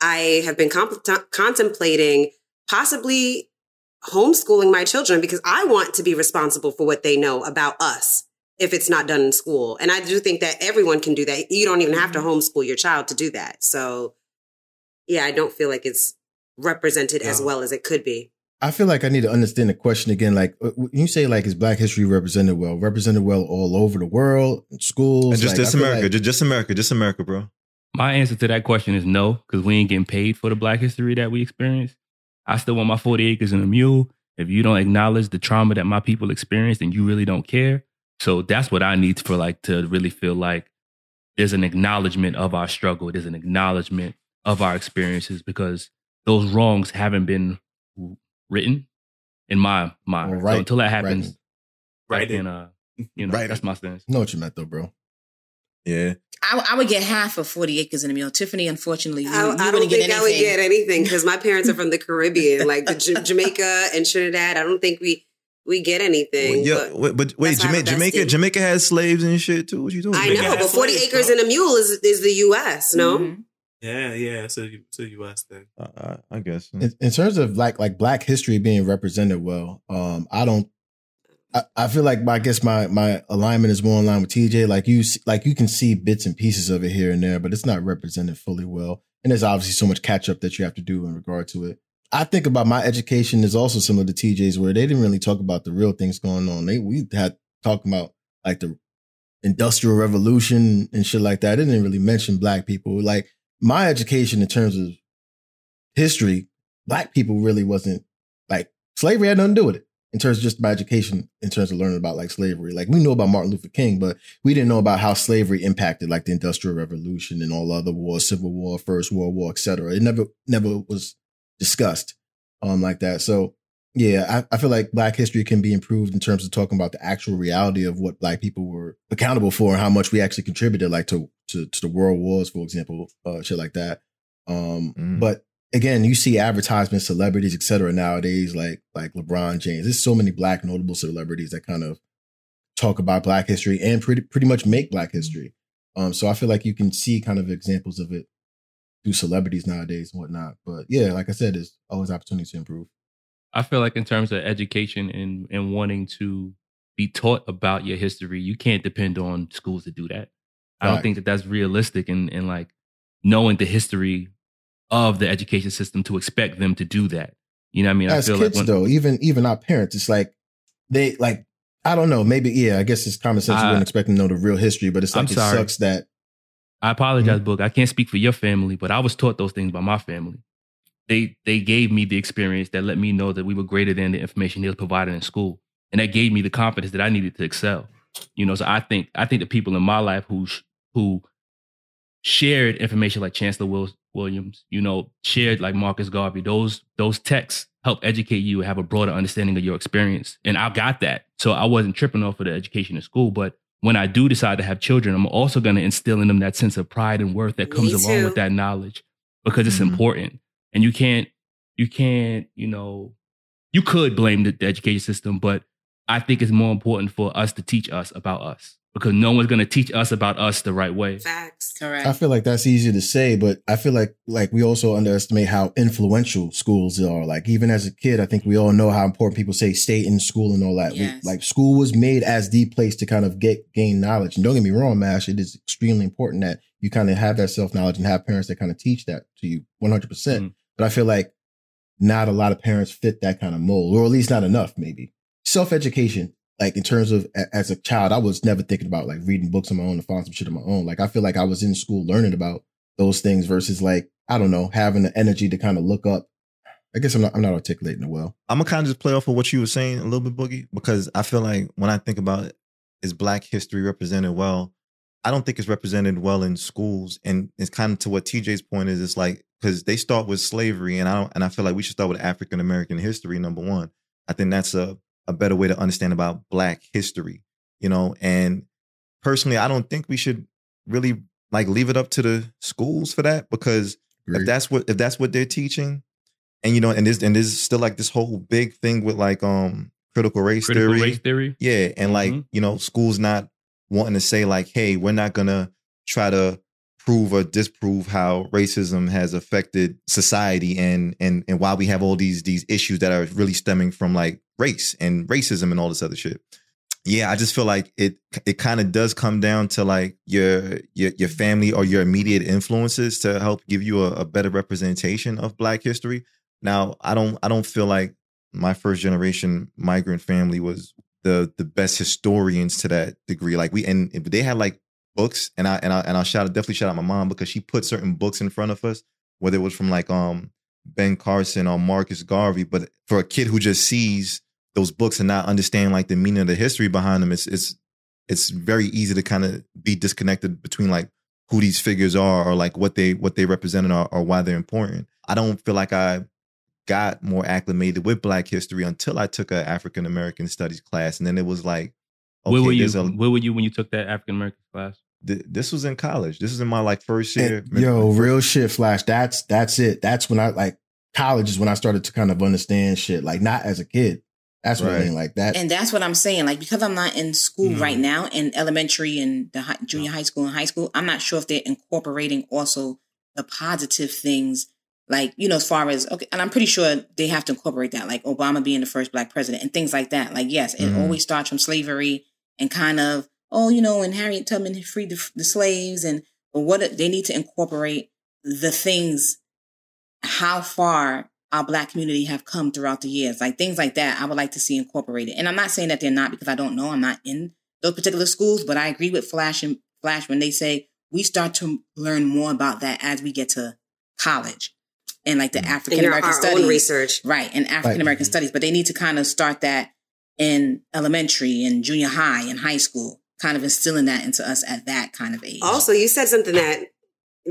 I have been comp- contemplating possibly homeschooling my children because I want to be responsible for what they know about us if it's not done in school. And I do think that everyone can do that. You don't even have to mm-hmm. homeschool your child to do that. So yeah, I don't feel like it's represented as well as it could be. I feel like I need to understand the question again. Like uh, when you say, like is Black history represented well? Represented well all over the world, in schools. And just like, just America, like- just, just America, just America, bro. My answer to that question is no, because we ain't getting paid for the black history that we experienced. I still want my 40 acres and a mule. If you don't acknowledge the trauma that my people experienced, then you really don't care. So that's what I need for like to really feel like there's an acknowledgement of our struggle. There's an acknowledgement of our experiences because those wrongs haven't been written in my mind. Or So until that happens, right. right, Right. then, uh, you know, Right. that's my stance. know what you meant though, bro. Yeah. I, I would get half of 40 acres and a mule. Tiffany, unfortunately, you, I, you I don't wouldn't get think I would anything. get anything because my parents are from the Caribbean, like the J- Jamaica and Trinidad. I don't think we we get anything. Well, yeah, but wait, but wait, that's Jamaica, Jamaica. Jamaica has slaves and shit too. What you doing? I Jamaica know, but forty slaves, acres bro. and a mule is is the U.S. No, Mhm. Yeah, yeah. So you, so U.S. thing. I, I, I guess. In, in terms of like like Black history being represented well, um, I don't. I, I feel like I guess my my alignment is more in line with TJ. Like you like you can see bits and pieces of it here and there, but it's not represented fully well. And there's obviously so much catch up that you have to do in regard to it. I think about my education is also similar to TJ's, where they didn't really talk about the real things going on. They we had talking about like the industrial revolution and shit like that. They didn't really mention black people. Like my education in terms of history, black people really wasn't like slavery had nothing to do with it in terms of just my education in terms of learning about like slavery. Like we know about Martin Luther King, but we didn't know about how slavery impacted like the industrial revolution and all other wars, civil war, first world war, etc. It never never was discussed um like that. So yeah, I, I feel like black history can be improved in terms of talking about the actual reality of what black people were accountable for and how much we actually contributed like to to, to the world wars, for example, uh shit like that. Um Mm. but again, you see advertisements, celebrities, et cetera, nowadays, like like LeBron James. There's so many black notable celebrities that kind of talk about black history and pretty pretty much make black history. Um, so I feel like you can see kind of examples of it through celebrities nowadays and whatnot. But yeah, like I said, there's always opportunity to improve. I feel like in terms of education and and wanting to be taught about your history, you can't depend on schools to do that. I don't think that that's realistic and and like knowing the history of the education system to expect them to do that. You know what I mean? As I feel kids like when, though, even even our parents, it's like they like I don't know, maybe yeah, I guess it's common sense you I- wouldn't expect them to know the real history, but it's like it sucks that I apologize, Mm-hmm. Book. I can't speak for your family, but I was taught those things by my family. They they gave me the experience that let me know that we were greater than the information they was provided in school, and that gave me the confidence that I needed to excel. You know, so I think I think the people in my life who sh- who shared information like Chancellor Will, Williams, you know, shared like Marcus Garvey, those those texts help educate you and have a broader understanding of your experience. And I got that, so I wasn't tripping off of the education in school, but when I do decide to have children, I'm also going to instill in them that sense of pride and worth that comes along with that knowledge because it's Mhm. important. And you can't, you can't, you know, you could blame the, the education system, but I think it's more important for us to teach us about us because no one's going to teach us about us the right way. facts. Correct. I feel like that's easy to say, but I feel like like we also underestimate how influential schools are. Like even as a kid, I think we all know how important people say stay in school and all that. We- Yes. like school was made as the place to kind of get gain knowledge. And don't get me wrong, Mash, it is extremely important that you kind of have that self knowledge and have parents that kind of teach that to you 100%. percent Mhm. But I feel like not a lot of parents fit that kind of mold, or at least not enough, maybe. Self education, like in terms of a- as a child, I was never thinking about like reading books on my own to find some shit on my own. Like I feel like I was in school learning about those things versus like, I don't know, having the energy to kind of look up. I guess I'm not I'm not articulating it well. I'm gonna kind of just play off of what you were saying a little bit, Boogie, because I feel like when I think about it, is Black history represented well? I don't think it's represented well in schools, and it's kind of to what TJ's point is. It's like because they start with slavery, and I don't, and I feel like we should start with African American history. Number one, I think that's a a better way to understand about Black history. You know, and personally, I don't think we should really like leave it up to the schools for that because if that's what if that's what they're teaching, and you know, and this and there's still like this whole big thing with like um critical race Critical theory. race theory. Yeah, and like Mhm. you know, schools not wanting to say like, "Hey, we're not gonna try to prove or disprove how racism has affected society and and and why we have all these these issues that are really stemming from like race and racism and all this other shit." Yeah, I just feel like it it kind of does come down to like your your your family or your immediate influences to help give you a, a better representation of Black history. Now, I don't I don't feel like my first generation migrant family was the the best historians to that degree. Like we and they had like books, and I and I and I'll shout definitely shout out my mom because she put certain books in front of us, whether it was from like um Ben Carson or Marcus Garvey. But for a kid who just sees those books and not understand like the meaning of the history behind them, it's it's it's very easy to kind of be disconnected between like who these figures are or like what they what they represent or, or why they're important. I don't feel like I got more acclimated with Black history until I took a African American studies class, and then it was like, okay, where were you? a where were you when you took that African American class? th- this was in college. This is in my like first year. And, yo, real shit, Flash. That's that's it. That's when I like college is when I started to kind of understand shit. Like not as a kid. That's what I Right. mean. Like that. And that's what I'm saying. Like because I'm not in school Mhm. right now, in elementary and the hi- junior high school and high school, I'm not sure if they're incorporating also the positive things. Like you know, as far as okay, and I'm pretty sure they have to incorporate that, like Obama being the first black president and things like that. Like yes, it Mhm. always starts from slavery and kind of oh, you know, and Harriet Tubman freed the, the slaves, and but what they need to incorporate the things, how far our black community have come throughout the years, like things like that. I would like to see incorporated. And I'm not saying that they're not because I don't know. I'm not in those particular schools, but I agree with Flash and Flash when they say we start to learn more about that as we get to college and like the Mhm. African American our studies, own research. right? And African American Right. studies, but they need to kind of start that in elementary and junior high and high school, kind of instilling that into us at that kind of age. Also, you said something that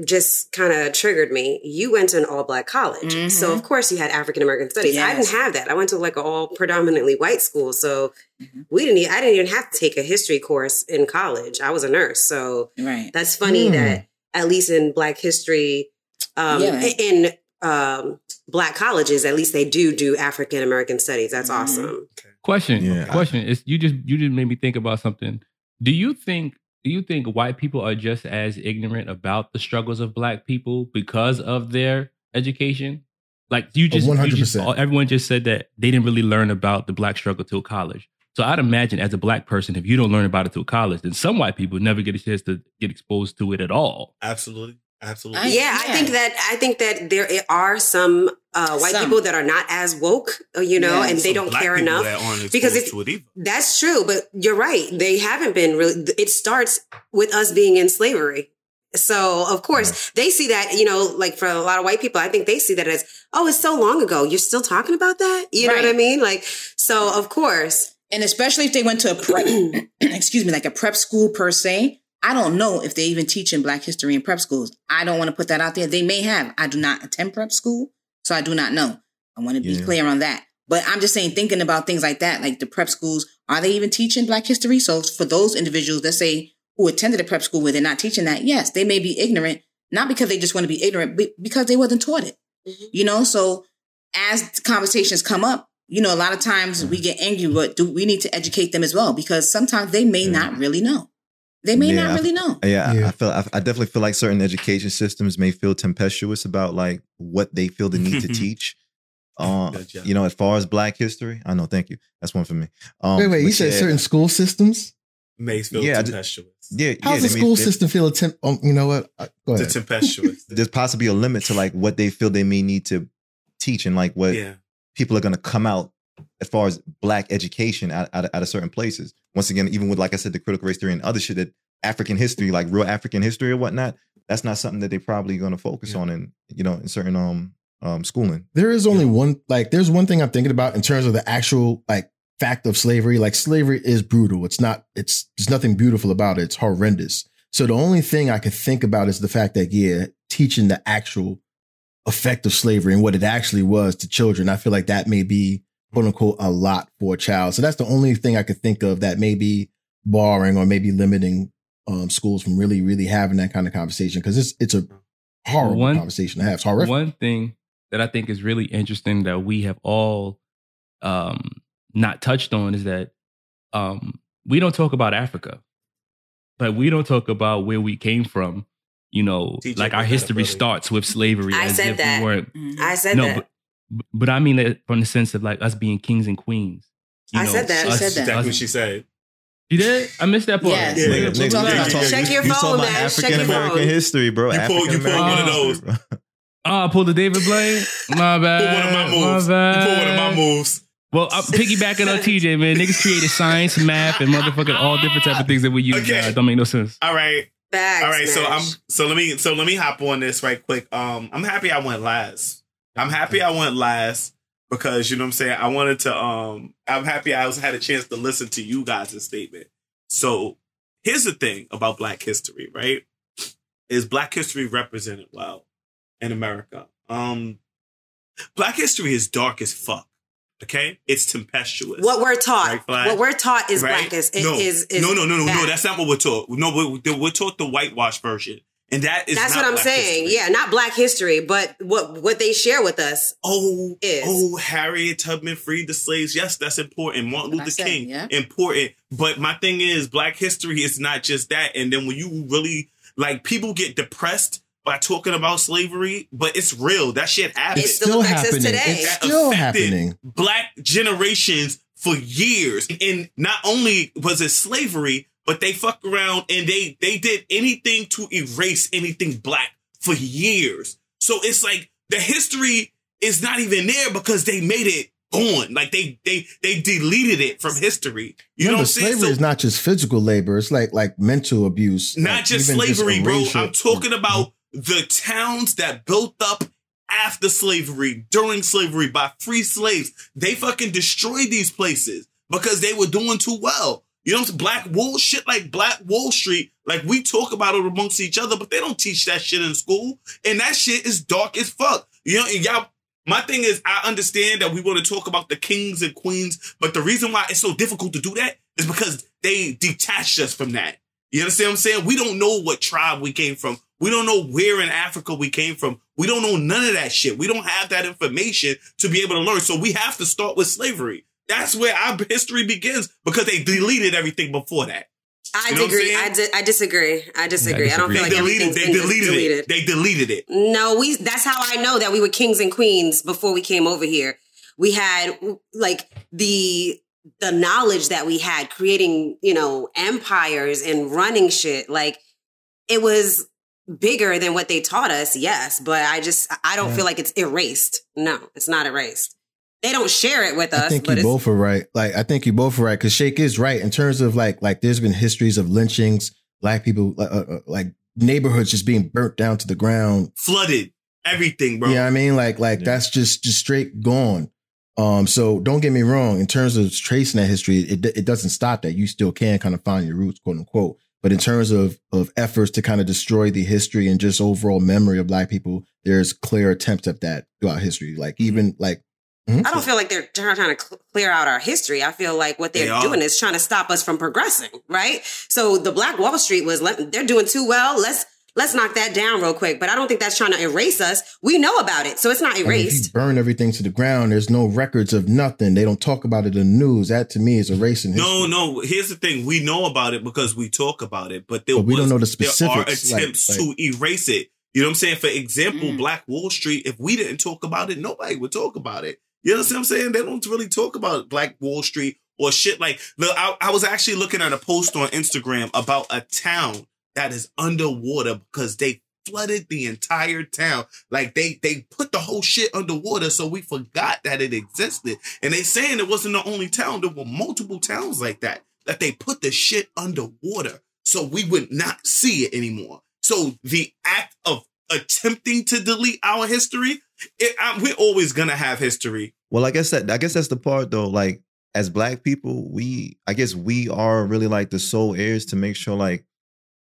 just kind of triggered me. You went to an all black college. Mhm. So, of course, you had African American studies. I didn't have that. I went to like an all predominantly white school. So, Mhm. we didn't, I didn't even have to take a history course in college. I was a nurse. So, right. that's funny Hmm. that at least in black history, um, Yeah. in um, black colleges, at least they do do African American studies. That's Mhm. awesome. Question. Yeah. Question. Is you just you just made me think about something. Do you think do you think white people are just as ignorant about the struggles of black people because of their education? Like you just, you just 100%. everyone just said that they didn't really learn about the black struggle till college. So I'd imagine as a black person, if you don't learn about it till college, then some white people never get a chance to get exposed to it at all. Absolutely. Absolutely. I- yeah, I think that I think that there are some uh, white Some. people that are not as woke, uh, you know, Yeah, and they Some don't black care enough. that aren't because exposed if- to it. That's true, but you're right. They haven't been really. It starts with us being in slavery. So of course they see that, you know, like for a lot of white people, I think they see that as, oh, it's so long ago. You're still talking about that. You know what I mean? Like, so of course, And especially if they went to a prep, excuse me, like a prep school per se. I don't know if they even teach in Black history in prep schools. I don't want to put that out there. They may have. I do not attend prep school, so I do not know. I want to be Yeah. clear on that. But I'm just saying, thinking about things like that, like the prep schools, are they even teaching Black history? So for those individuals that say who attended a prep school where they're not teaching that, yes, they may be ignorant, not because they just want to be ignorant, but because they wasn't taught it. Mhm. You know, so as conversations come up, you know, a lot of times we get angry, but do we need to educate them as well? Because sometimes they may Yeah. not really know. They may Yeah, not I- really know. Yeah, I- Yeah. I feel. I, I definitely feel like certain education systems may feel tempestuous about like what they feel the need to teach. Uh, Good job. you know, as far as Black history, I know. Thank you. That's one for me. Um, wait, wait. You said yeah, certain school systems. Makes feel Yeah, I ju- tempestuous. Yeah, How's yeah. the they may- school they- system feel? Attempt. Um, you know what? Uh, Go To ahead. tempestuous. There's possibly a limit to like what they feel they may need to teach and like what yeah. people are going to come out as far as black education out, out, out of certain places. Once again, even with like I said, the critical race theory and other shit that African history, like real African history or whatnot, that's not something that they're probably going to focus Yeah. on in you know in certain um um schooling. there is only one. Like, there's one thing I'm thinking about in terms of the actual like fact of slavery. Like, slavery is brutal. It's not. It's there's nothing beautiful about it. It's horrendous. So the only thing I could think about is the fact that yeah, teaching the actual effect of slavery and what it actually was to children. I feel like that may be quote unquote a lot for a child. So that's the only thing I could think of that may be barring or maybe limiting um, schools from really, really having that kind of conversation because it's it's a horrible One- conversation to have. It's horrific. One thing that I think is really interesting that we have all um, not touched on is that um, we don't talk about Africa. but we don't talk about where we came from. You know, TJ like our brought that up history starts with slavery. I as said if that. We weren't, I said no, that. But but I mean it from the sense of like us being kings and queens. You I know, said that. She us- said that. Exactly us- what she said. You did? I missed that part. Yes. Yeah, yeah, nigga, yeah, nigga, yeah, you yeah. talking- Check your you phone, man. Check African your American phone. history, bro. You pull- you pull one of those. Oh, I pulled the David Blaine. My bad. Pull one of my moves. You bad. pull one of my moves. Well, I'm piggybacking on TJ, man. Niggas created science, math, and motherfucking all different type of things that we use. Okay. Uh, don't make no sense. All right. Facts, All right, so I'm so let me so let me hop on this right quick. Um, I'm happy I went last. I'm happy I went last because you know what I'm saying. I wanted to. Um, I'm happy I was had a chance to listen to you guys' statement. So here's the thing about Black history, right? Is Black history represented well in America? Um, Black history is dark as fuck. Okay, it's tempestuous. what we're taught. Right, what we're taught is Right? blackest. Is, no. is, is no, no, no, no, no. That's not what we're taught. No, we're, we're taught the whitewash version, and that is That's not what I'm Black saying. history. Yeah, not black history, but what what they share with us. Oh, Is. oh, Harriet Tubman freed the slaves. Yes, that's important. Martin I Luther said, King, yeah. important. But my thing is, Black history is not just that. And then when you really like, people get depressed by talking about slavery, but it's real. That shit happened. It's still still happening. today. It's That still happening. black generations for years. And not only was it slavery, but they fuck around and they they did anything to erase anything black for years. So it's like the history is not even there because they made it gone. Like they they they deleted it from history. You know Remember, what I'm saying? slavery So is not just physical labor; it's like like mental abuse. not like just slavery, bro. I'm talking about mm-hmm. the towns that built up after slavery, during slavery by free slaves. They fucking destroyed these places because they were doing too well. You know? Black Wall shit like Black Wall Street, like we talk about it amongst each other, but they don't teach that shit in school. And that shit is dark as fuck. You know, and y'all my thing is, I understand that we want to talk about the kings and queens, but the reason why it's so difficult to do that is because they detached us from that. You understand what I'm saying? We don't know what tribe we came from. We don't know where in Africa we came from. We don't know none of that shit. We don't have that information to be able to learn. So we have to start with slavery. That's where our history begins because they deleted everything before that. I You know what I'm disagree. I, di- I disagree. I disagree. I, don't feel They like deleted. everything's They deleted, deleted. it. They deleted it. No, we. That's how I know that we were kings and queens before we came over here. We had like the the knowledge that we had creating, you know, empires and running shit. Like it was bigger than what they taught us. Yes, but I just I don't Yeah. feel like it's erased. No, it's not erased. They don't share it with us. I think but you it's, both are right. Like I think you both are right because Shake is right in terms of like like there's been histories of lynchings, black people uh, uh, like neighborhoods just being burnt down to the ground. Flooded everything, bro. You know what I mean? Like like Yeah. that's just just straight gone. Um, so don't get me wrong. In terms of tracing that history, it it doesn't stop that. You still can kind of find your roots, quote unquote. But in terms of of efforts to kind of destroy the history and just overall memory of black people, there's clear attempts at that throughout history. Like even like I don't feel like they're trying trying to cl- clear out our history. I feel like what They they're are. doing is trying to stop us from progressing, right? So the Black Wall Street was let, they're doing too well. Let's let's knock that down real quick. But I don't think that's trying to erase us. We know about it, so it's not I mean, if you erased. burn everything to the ground, there's no records of nothing. They don't talk about it in the news. That to me is erasing history. No, no. Here's the thing: we know about it because we talk about it, but there But we was- don't know the specifics. There are specifics, like- attempts like- to erase it. You know what I'm saying? For example, Mm. Black Wall Street. If we didn't talk about it, nobody would talk about it. You know what I'm saying? They don't really talk about Black Wall Street or shit like. Look, I, I was actually looking at a post on Instagram about a town that is underwater because they flooded the entire town. Like they they put the whole shit underwater, so we forgot that it existed. And they saying it wasn't the only town. There were multiple towns like that that they put the shit underwater, so we would not see it anymore. So the act of attempting to delete our history, it, I, we're always gonna have history. Well, I guess that I guess that's the part though. Like as black people, we I guess we are really like the sole heirs to make sure like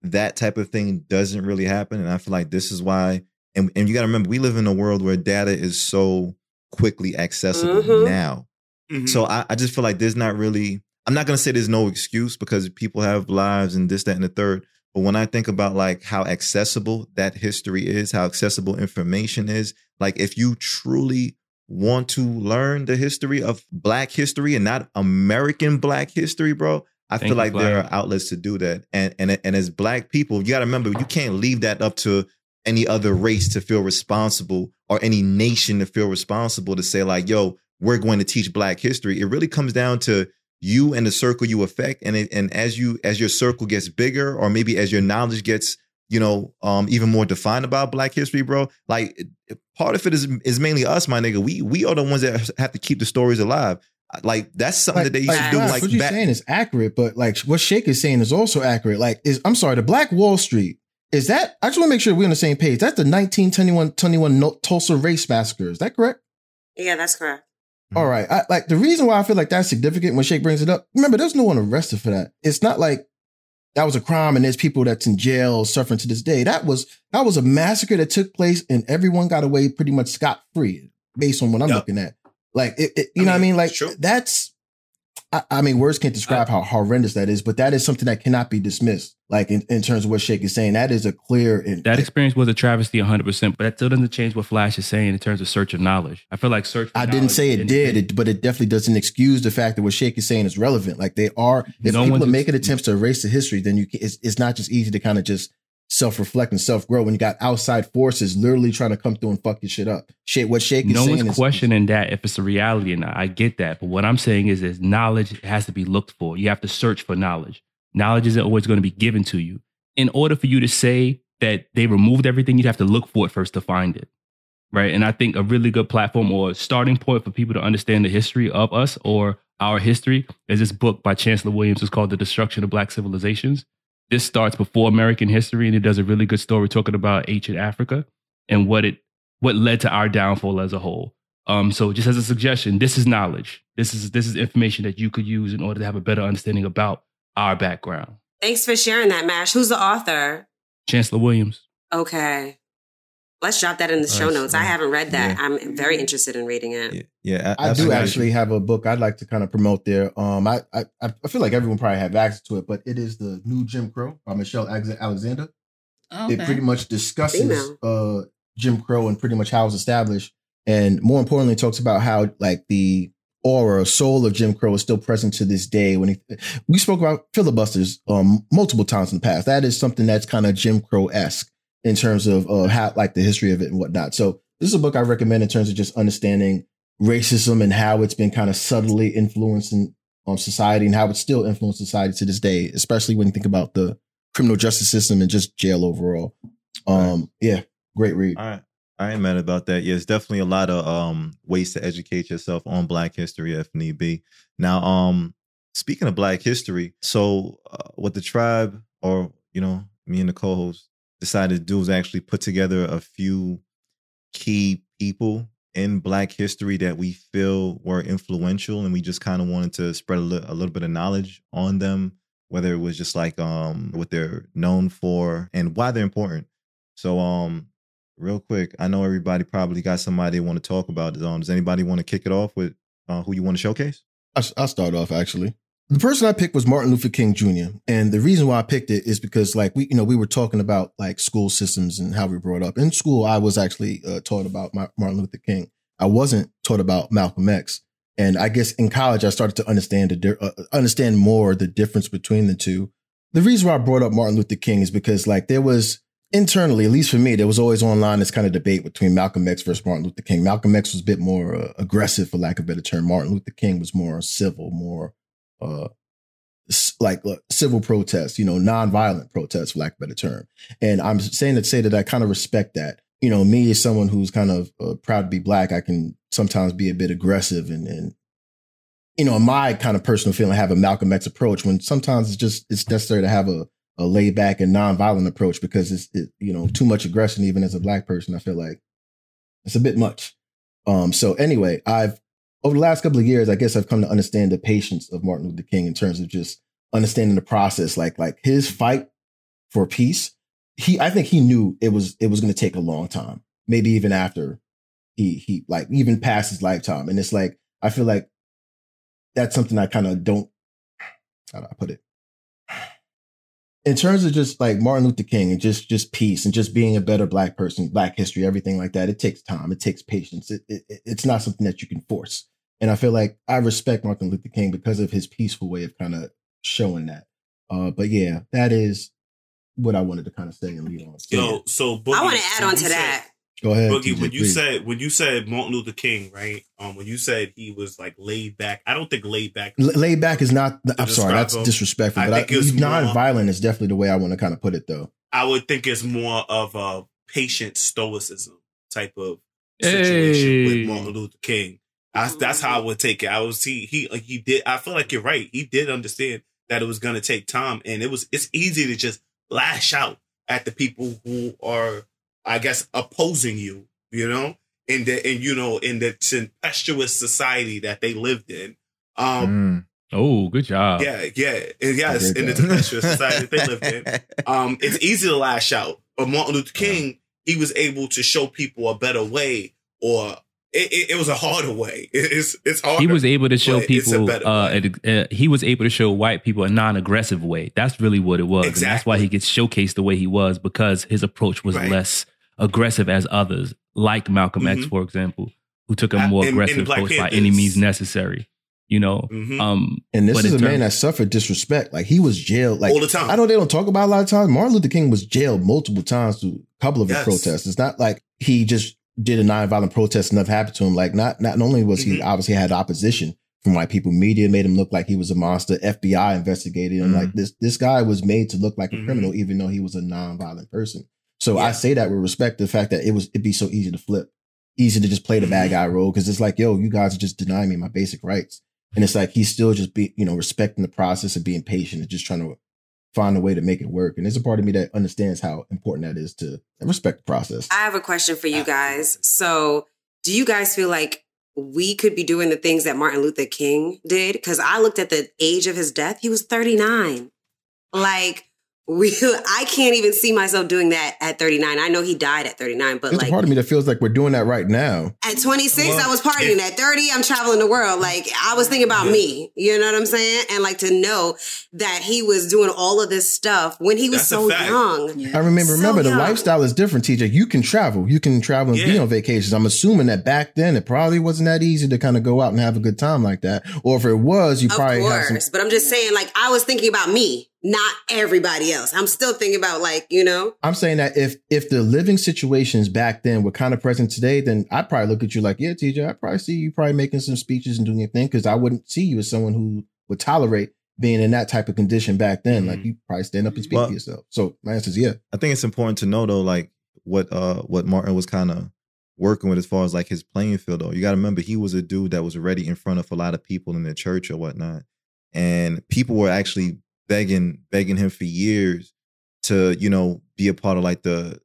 that type of thing doesn't really happen. And I feel like this is why And and you got to remember, we live in a world where data is so quickly accessible Mhm. now. Mhm. So I, I just feel like there's not really. I'm not gonna say there's no excuse because people have lives and this, that, and the third. But when I think about like how accessible that history is, how accessible information is, like if you truly want to learn the history of Black history and not American Black history, bro, I Thank feel like there are outlets to do that. And and and as Black people, you got to remember you can't leave that up to any other race to feel responsible or any nation to feel responsible to say like, yo, we're going to teach Black history. It really comes down to you and the circle you affect, and it, and as you as your circle gets bigger, or maybe as your knowledge gets you know um even more defined about Black history, bro. Like part of it is is mainly us, my nigga. We we are the ones that have to keep the stories alive. Like that's something that they used to do. Ralph, Like what you're back, saying is accurate, but like what Shake is saying is also accurate. Like, is I'm sorry, the Black Wall Street is that? I just want to make sure we're on the same page. That's the 1921 21 no- Tulsa race massacre. Is that correct? Yeah, that's correct. Mhm. All right. I, like the reason why I feel like that's significant when Shake brings it up. Remember, there's no one arrested for that. It's not like that was a crime and there's people that's in jail suffering to this day. That was that was a massacre that took place and everyone got away pretty much scot free based on what I'm Yep. looking at. Like it, it- you I know what I mean, mean? Like that's I, I mean, words can't describe uh, how horrendous that is, but that is something that cannot be dismissed. Like in, in terms of what Shake is saying, that is a clear and That experience was a travesty 100%, but that still doesn't change what Flash is saying in terms of search of knowledge. I feel like search I didn't say it did, it, but it definitely doesn't excuse the fact that what Shake is saying is relevant. Like they are, if No people are making attempts to erase the history, then you it's, it's not just easy to kind of just self-reflect and self-grow when you got outside forces literally trying to come through and fuck your shit up. Shit, what Shake is no saying one's is questioning that if it's a reality or not. I get that. But what I'm saying is, is knowledge has to be looked for. You have to search for knowledge. Knowledge isn't always going to be given to you. In order for you to say that they removed everything, you'd have to look for it first to find it. Right. And I think a really good platform or starting point for people to understand the history of us or our history is this book by Chancellor Williams. It's called The Destruction of Black Civilizations. This starts before American history and it does a really good story talking about ancient Africa and what it what led to our downfall as a whole. Um, so just as a suggestion, this is knowledge. This is this is information that you could use in order to have a better understanding about our background. Thanks for sharing that, Mash. Who's the author? Chancellor Williams. Okay. Let's drop that in the show notes. I haven't read that. Yeah. I'm very interested in reading it. yeah, yeah I do actually have a book I'd like to kind of promote there. Um, I, I I feel like everyone probably have access to it, but it is the New Jim Crow by Michelle Alex- Alexander. Okay. It pretty much discusses uh Jim Crow and pretty much how it's established, and more importantly, talks about how like the aura, or soul of Jim Crow is still present to this day. When he, we spoke about filibusters um multiple times in the past, that is something that's kind of Jim Crow esque in terms of uh, how like the history of it and whatnot. So this is a book I recommend in terms of just understanding racism and how it's been kind of subtly influencing um, society and how it still influences society to this day, especially when you think about the criminal justice system and just jail overall. Um, yeah, great read. All right. I ain't mad about that. Yeah, it's definitely a lot of um ways to educate yourself on Black history if need be. Now, um, speaking of Black history, so uh, what the tribe or you know me and the co-host decided to do was actually put together a few key people in Black history that we feel were influential, and we just kind of wanted to spread a, li- a little bit of knowledge on them, whether it was just like um what they're known for and why they're important. So um real quick, I know everybody probably got somebody they want to talk about. Um, does anybody want to kick it off with uh, who you want to showcase? I'll, I'll start off actually. The person I picked was Martin Luther King Jr. And the reason why I picked it is because like we, you know, we were talking about like school systems and how we brought up. In school, I was actually uh, taught about Ma- Martin Luther King. I wasn't taught about Malcolm X. And I guess in college, I started to understand the, uh, understand more the difference between the two. The reason why I brought up Martin Luther King is because like there was internally, at least for me, there was always online this kind of debate between Malcolm X versus Martin Luther King. Malcolm X was a bit more uh, aggressive, for lack of a better term. Martin Luther King was more civil, more uh, like uh, civil protests, you know, nonviolent protests, for lack of a better term. And I'm saying to say that I kind of respect that. You know, me as someone who's kind of uh, proud to be black, I can sometimes be a bit aggressive and, and you know, my kind of personal feeling, have a Malcolm X approach when sometimes it's just it's necessary to have a a laid back and nonviolent approach because it's it, you know too much aggression even as a black person. I feel like it's a bit much. Um. So anyway, I've over the last couple of years, I guess I've come to understand the patience of Martin Luther King in terms of just understanding the process, like like his fight for peace he I think he knew it was it was going to take a long time, maybe even after he he like even past his lifetime, and it's like I feel like that's something I kind of don't how do I put it in terms of just like Martin Luther King and just just peace and just being a better black person, black history, everything like that. It takes time. It takes patience. It, it, it's not something that you can force. And I feel like I respect Martin Luther King because of his peaceful way of kind of showing that. Uh, but yeah, that is what I wanted to kind of say and lead on. So, Yo, so Boogie, I want to add so on you to said- that. go ahead. Boogie, TJ, when you please. said when you said Martin Luther King, right? Um, when you said he was like laid back, I don't think laid back. L- laid back is not. I'm sorry, that's him, disrespectful. I but I, think it more- non-violent is definitely the way I want to kind of put it, though. I would think it's more of a patient stoicism type of situation Hey. with Martin Luther King. I, that's how I would take it. I was he he he did. I feel like you're right. He did understand that it was going to take time, and it was it's easy to just lash out at the people who are, I guess, opposing you. You know, in the and you know in the tempestuous society that they lived in. Um, Mm. Oh, good job. yeah, yeah, and yes, in the job. tempestuous society that they lived in um, it's easy to lash out. But Martin Luther King, he was able to show people a better way, or it, it, it was a harder way. It- it's it's hard. He was able to show but it's a people. Uh, way. a- uh, he was able to show white people a non-aggressive way. That's really what it was, and that's why he gets showcased the way he was because his approach was Right. less aggressive as others, like Malcolm X, Mhm. for example, who took a Uh, more and- and the aggressive Black approach by any means necessary. You know, Mhm. um, And this But is in a man terms- that suffered disrespect. Like he was jailed. Like all the time. I know they don't talk about it a lot of times. Martin Luther King was jailed multiple times through a couple of his protests. It's not like he just did a nonviolent protest enough happened to him. Like not not only was he Mhm. obviously had opposition from white people, media made him look like he was a monster. FBI investigated him. Mhm. Like this this guy was made to look like a Mhm. criminal, even though he was a nonviolent person. So I say that with respect to the fact that it was it'd be so easy to flip, easy to just play the bad Mhm. guy role because it's like, yo, you guys are just denying me my basic rights. And it's like he's still just be, you know, respecting the process and being patient and just trying to find a way to make it work. And there's a part of me that understands how important that is to respect the process. I have a question for you guys. So, do you guys feel like we could be doing the things that Martin Luther King did? Because I looked at the age of his death; he was thirty nine. Like we, I can't even see myself doing that at thirty nine. I know he died at thirty nine, but There's like a part of me that feels like we're doing that right now. At 26, Well, I was partying. yeah. At 30, I'm traveling the world. Like, I was thinking about Yeah. me. You know what I'm saying? And like to know that he was doing all of this stuff when he was That's so young. Yeah. I remember, So remember the lifestyle is different, TJ. You can travel. You can travel and be on vacations. I'm assuming that back then it probably wasn't that easy to kind of go out and have a good time like that. Or if it was, you Of probably have course. some. But I'm just saying, like, I was thinking about me, not everybody else. I'm still thinking about, like, you know, I'm saying that if if the living situations back then were kind of present today, then I'd probably look at you like, yeah, TJ, I'd probably see you probably making some speeches and doing your thing because I wouldn't see you as someone who would tolerate being in that type of condition back then. Like Mhm. you probably stand up and speak Well- to yourself. So my answer is yeah. I think it's important to know though, like what uh what Martin was kind of working with as far as like his playing field though. You got to remember he was a dude that was already in front of a lot of people in the church or whatnot, and people were actually begging begging him for years to you know be a part of like the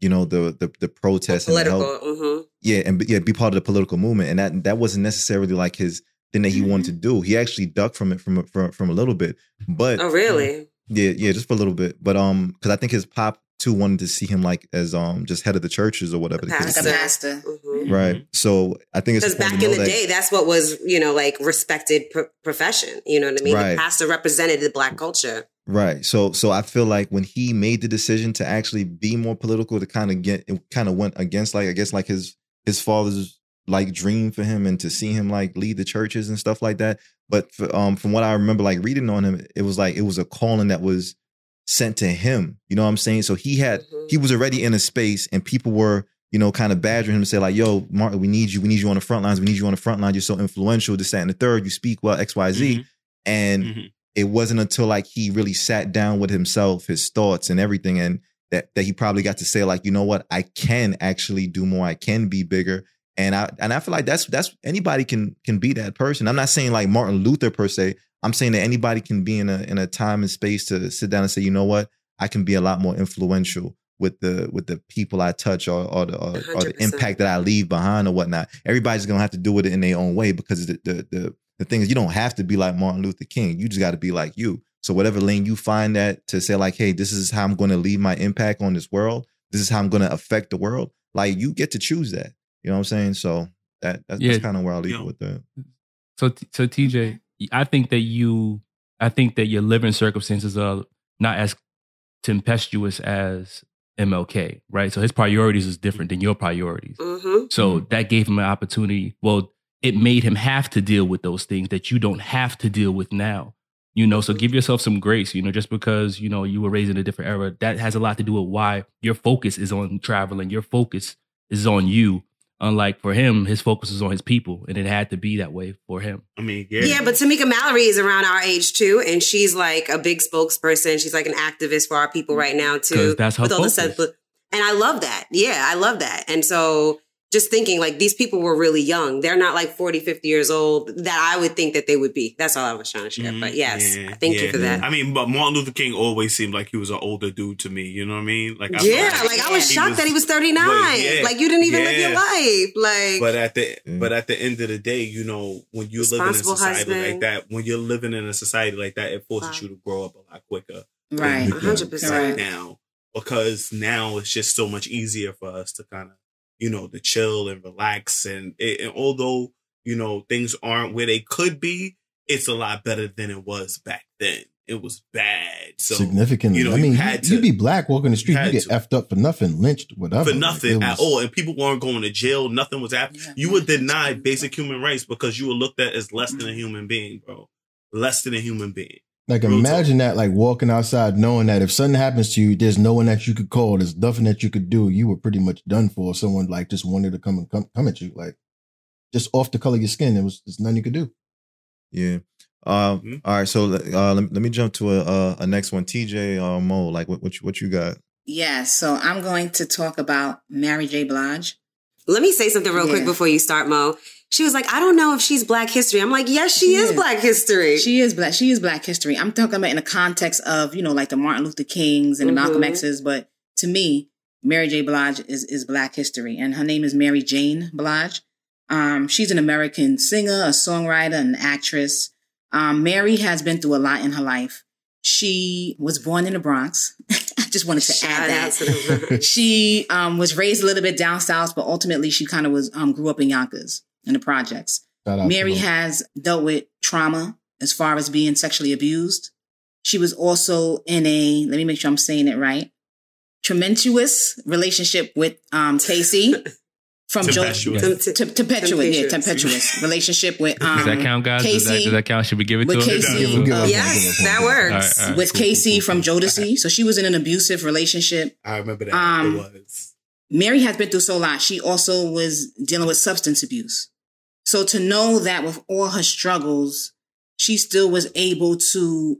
you know the the the protests the political. help hmm yeah, and yeah, be part of the political movement, and that that wasn't necessarily like his thing that he wanted to do. He actually ducked from it from from from a little bit, but Oh, really? yeah, yeah, just for a little bit. But um, because I think his pop too wanted to see him like as um just head of the churches or whatever. the Pastor. Like a is. pastor. hmm Right. So I think it's Because back important in the that- day, that's what was, you know, like respected pro- profession. You know what I mean? Right. The pastor represented the black culture. Right. So so I feel like when he made the decision to actually be more political, to kind of get it kind of went against like I guess like his his father's like dream for him and to see him like lead the churches and stuff like that. But for, um from what I remember like reading on him, it was like it was a calling that was sent to him. You know what I'm saying? So he had Mhm. he was already in a space and people were you know, kind of badgering him to say like, "Yo, Martin, we need you. We need you on the front lines. We need you on the front line. You're so influential. This, that, and the third. You speak well, X, Y, Z." Mhm. And Mhm. it wasn't until like he really sat down with himself, his thoughts and everything, and that that he probably got to say like, you know what, I can actually do more. I can be bigger. And I and I feel like that's that's anybody can can be that person. I'm not saying like Martin Luther per se. I'm saying that anybody can be in a in a time and space to sit down and say, you know what, I can be a lot more influential with the with the people I touch or or the, or, or the impact that I leave behind or whatnot. Everybody's gonna have to do with it in their own way because the the the, the thing is you don't have to be like Martin Luther King. You just got to be like you. So whatever lane you find that to say like, hey, this is how I'm going to leave my impact on this world. This is how I'm going to affect the world. Like you get to choose that. You know what I'm saying? So that that's, Yeah. that's kind of where I'll leave Yeah. it with that. So, t- so TJ, I think that you, I think that your living circumstances are not as tempestuous as MLK, right? So his priorities is different than your priorities. Mm-hmm. So that gave him an opportunity. Well, it made him have to deal with those things that you don't have to deal with now. You know, so give yourself some grace. You know, just because you know you were raised in a different era, that has a lot to do with why your focus is on traveling. Your focus is on you. Unlike for him, his focus is on his people, and it had to be that way for him. I mean, yeah, Yeah. but Tamika Mallory is around our age too, and she's like a big spokesperson. She's like an activist for our people right now too. that's her with all the focus. sense- and I love that. Yeah, I love that. And so just thinking like these people were really young. They're not like 40, 50 years old that I would think that they would be. That's all I was trying to share. Mhm. But yes, Yeah, thank you yeah. for that. I mean, but Martin Luther King always seemed like he was an older dude to me. You know what I mean? Like, I yeah, like I was he shocked that he was 39. Well, yeah, like you didn't even live your life. Like But at the Mm. but at the end of the day, you know, when you're living in a Responsible society like that, when you're living in a society like that, it forces Wow. you to grow up a lot quicker. Right. than you do 100%. right now because now it's just so much easier for us to kind of you know to chill and relax and, it, and although you know things aren't where they could be it's a lot better than it was back then it was bad so Significantly. you know, I you mean, had you, to- would be black walking the street, you had get to. effed up for nothing, lynched, whatever. for Like, nothing at all and people weren't going to jail nothing was happening Yeah. you were denied basic human rights because you were looked at as less than a human being bro less than a human being Like Real imagine that, like walking outside, knowing that if something happens to you, there's no one that you could call. There's nothing that you could do. You were pretty much done for. Someone like just wanted to come and come, come at you, like just off the color of your skin. There was there's nothing you could do. Yeah. Um, Mhm. all right. So uh, let, let me jump to a, a, a next one. TJ uh, Mo, like what what you, what you got? Yeah, so I'm going to talk about Mary J. Blige. Let me say something real quick before you start, Mo. She was like, I don't know if she's Black History. I'm like, yes, she, She is is. Black History. She is black. She is Black history. I'm talking about in the context of you know like the Martin Luther Kings and the Malcolm. X's, but to me, Mary J. Blige is is Black history, and her name is Mary Jane Blige. Um, she's an American singer, a songwriter, an actress. Um, Mary has been through a lot in her life. She was born in the Bronx. I just wanted to Shout add that. to she um, was raised a little bit down south, but ultimately she kind of was um, grew up in Yonkers in the projects. Shout out to Mary has dealt with trauma as far as being sexually abused. She was also in a let me make sure I'm saying it right. Tumultuous relationship with um, K-Ci from Jo- Tempestuous. T- tempestuous, yeah, Tempestuous. tempestuous relationship with um, Does that count, guys? does, that, does that count? Should we give it with to? K-Ci, Give him- give uh, yes, that works. All right, all right. with Cool, cool, K-Ci cool, from cool. Jodeci. So she was in an abusive relationship. i remember that Um, it was Mary has been through so lot. She also was dealing with substance abuse. So to know that with all her struggles, she still was able to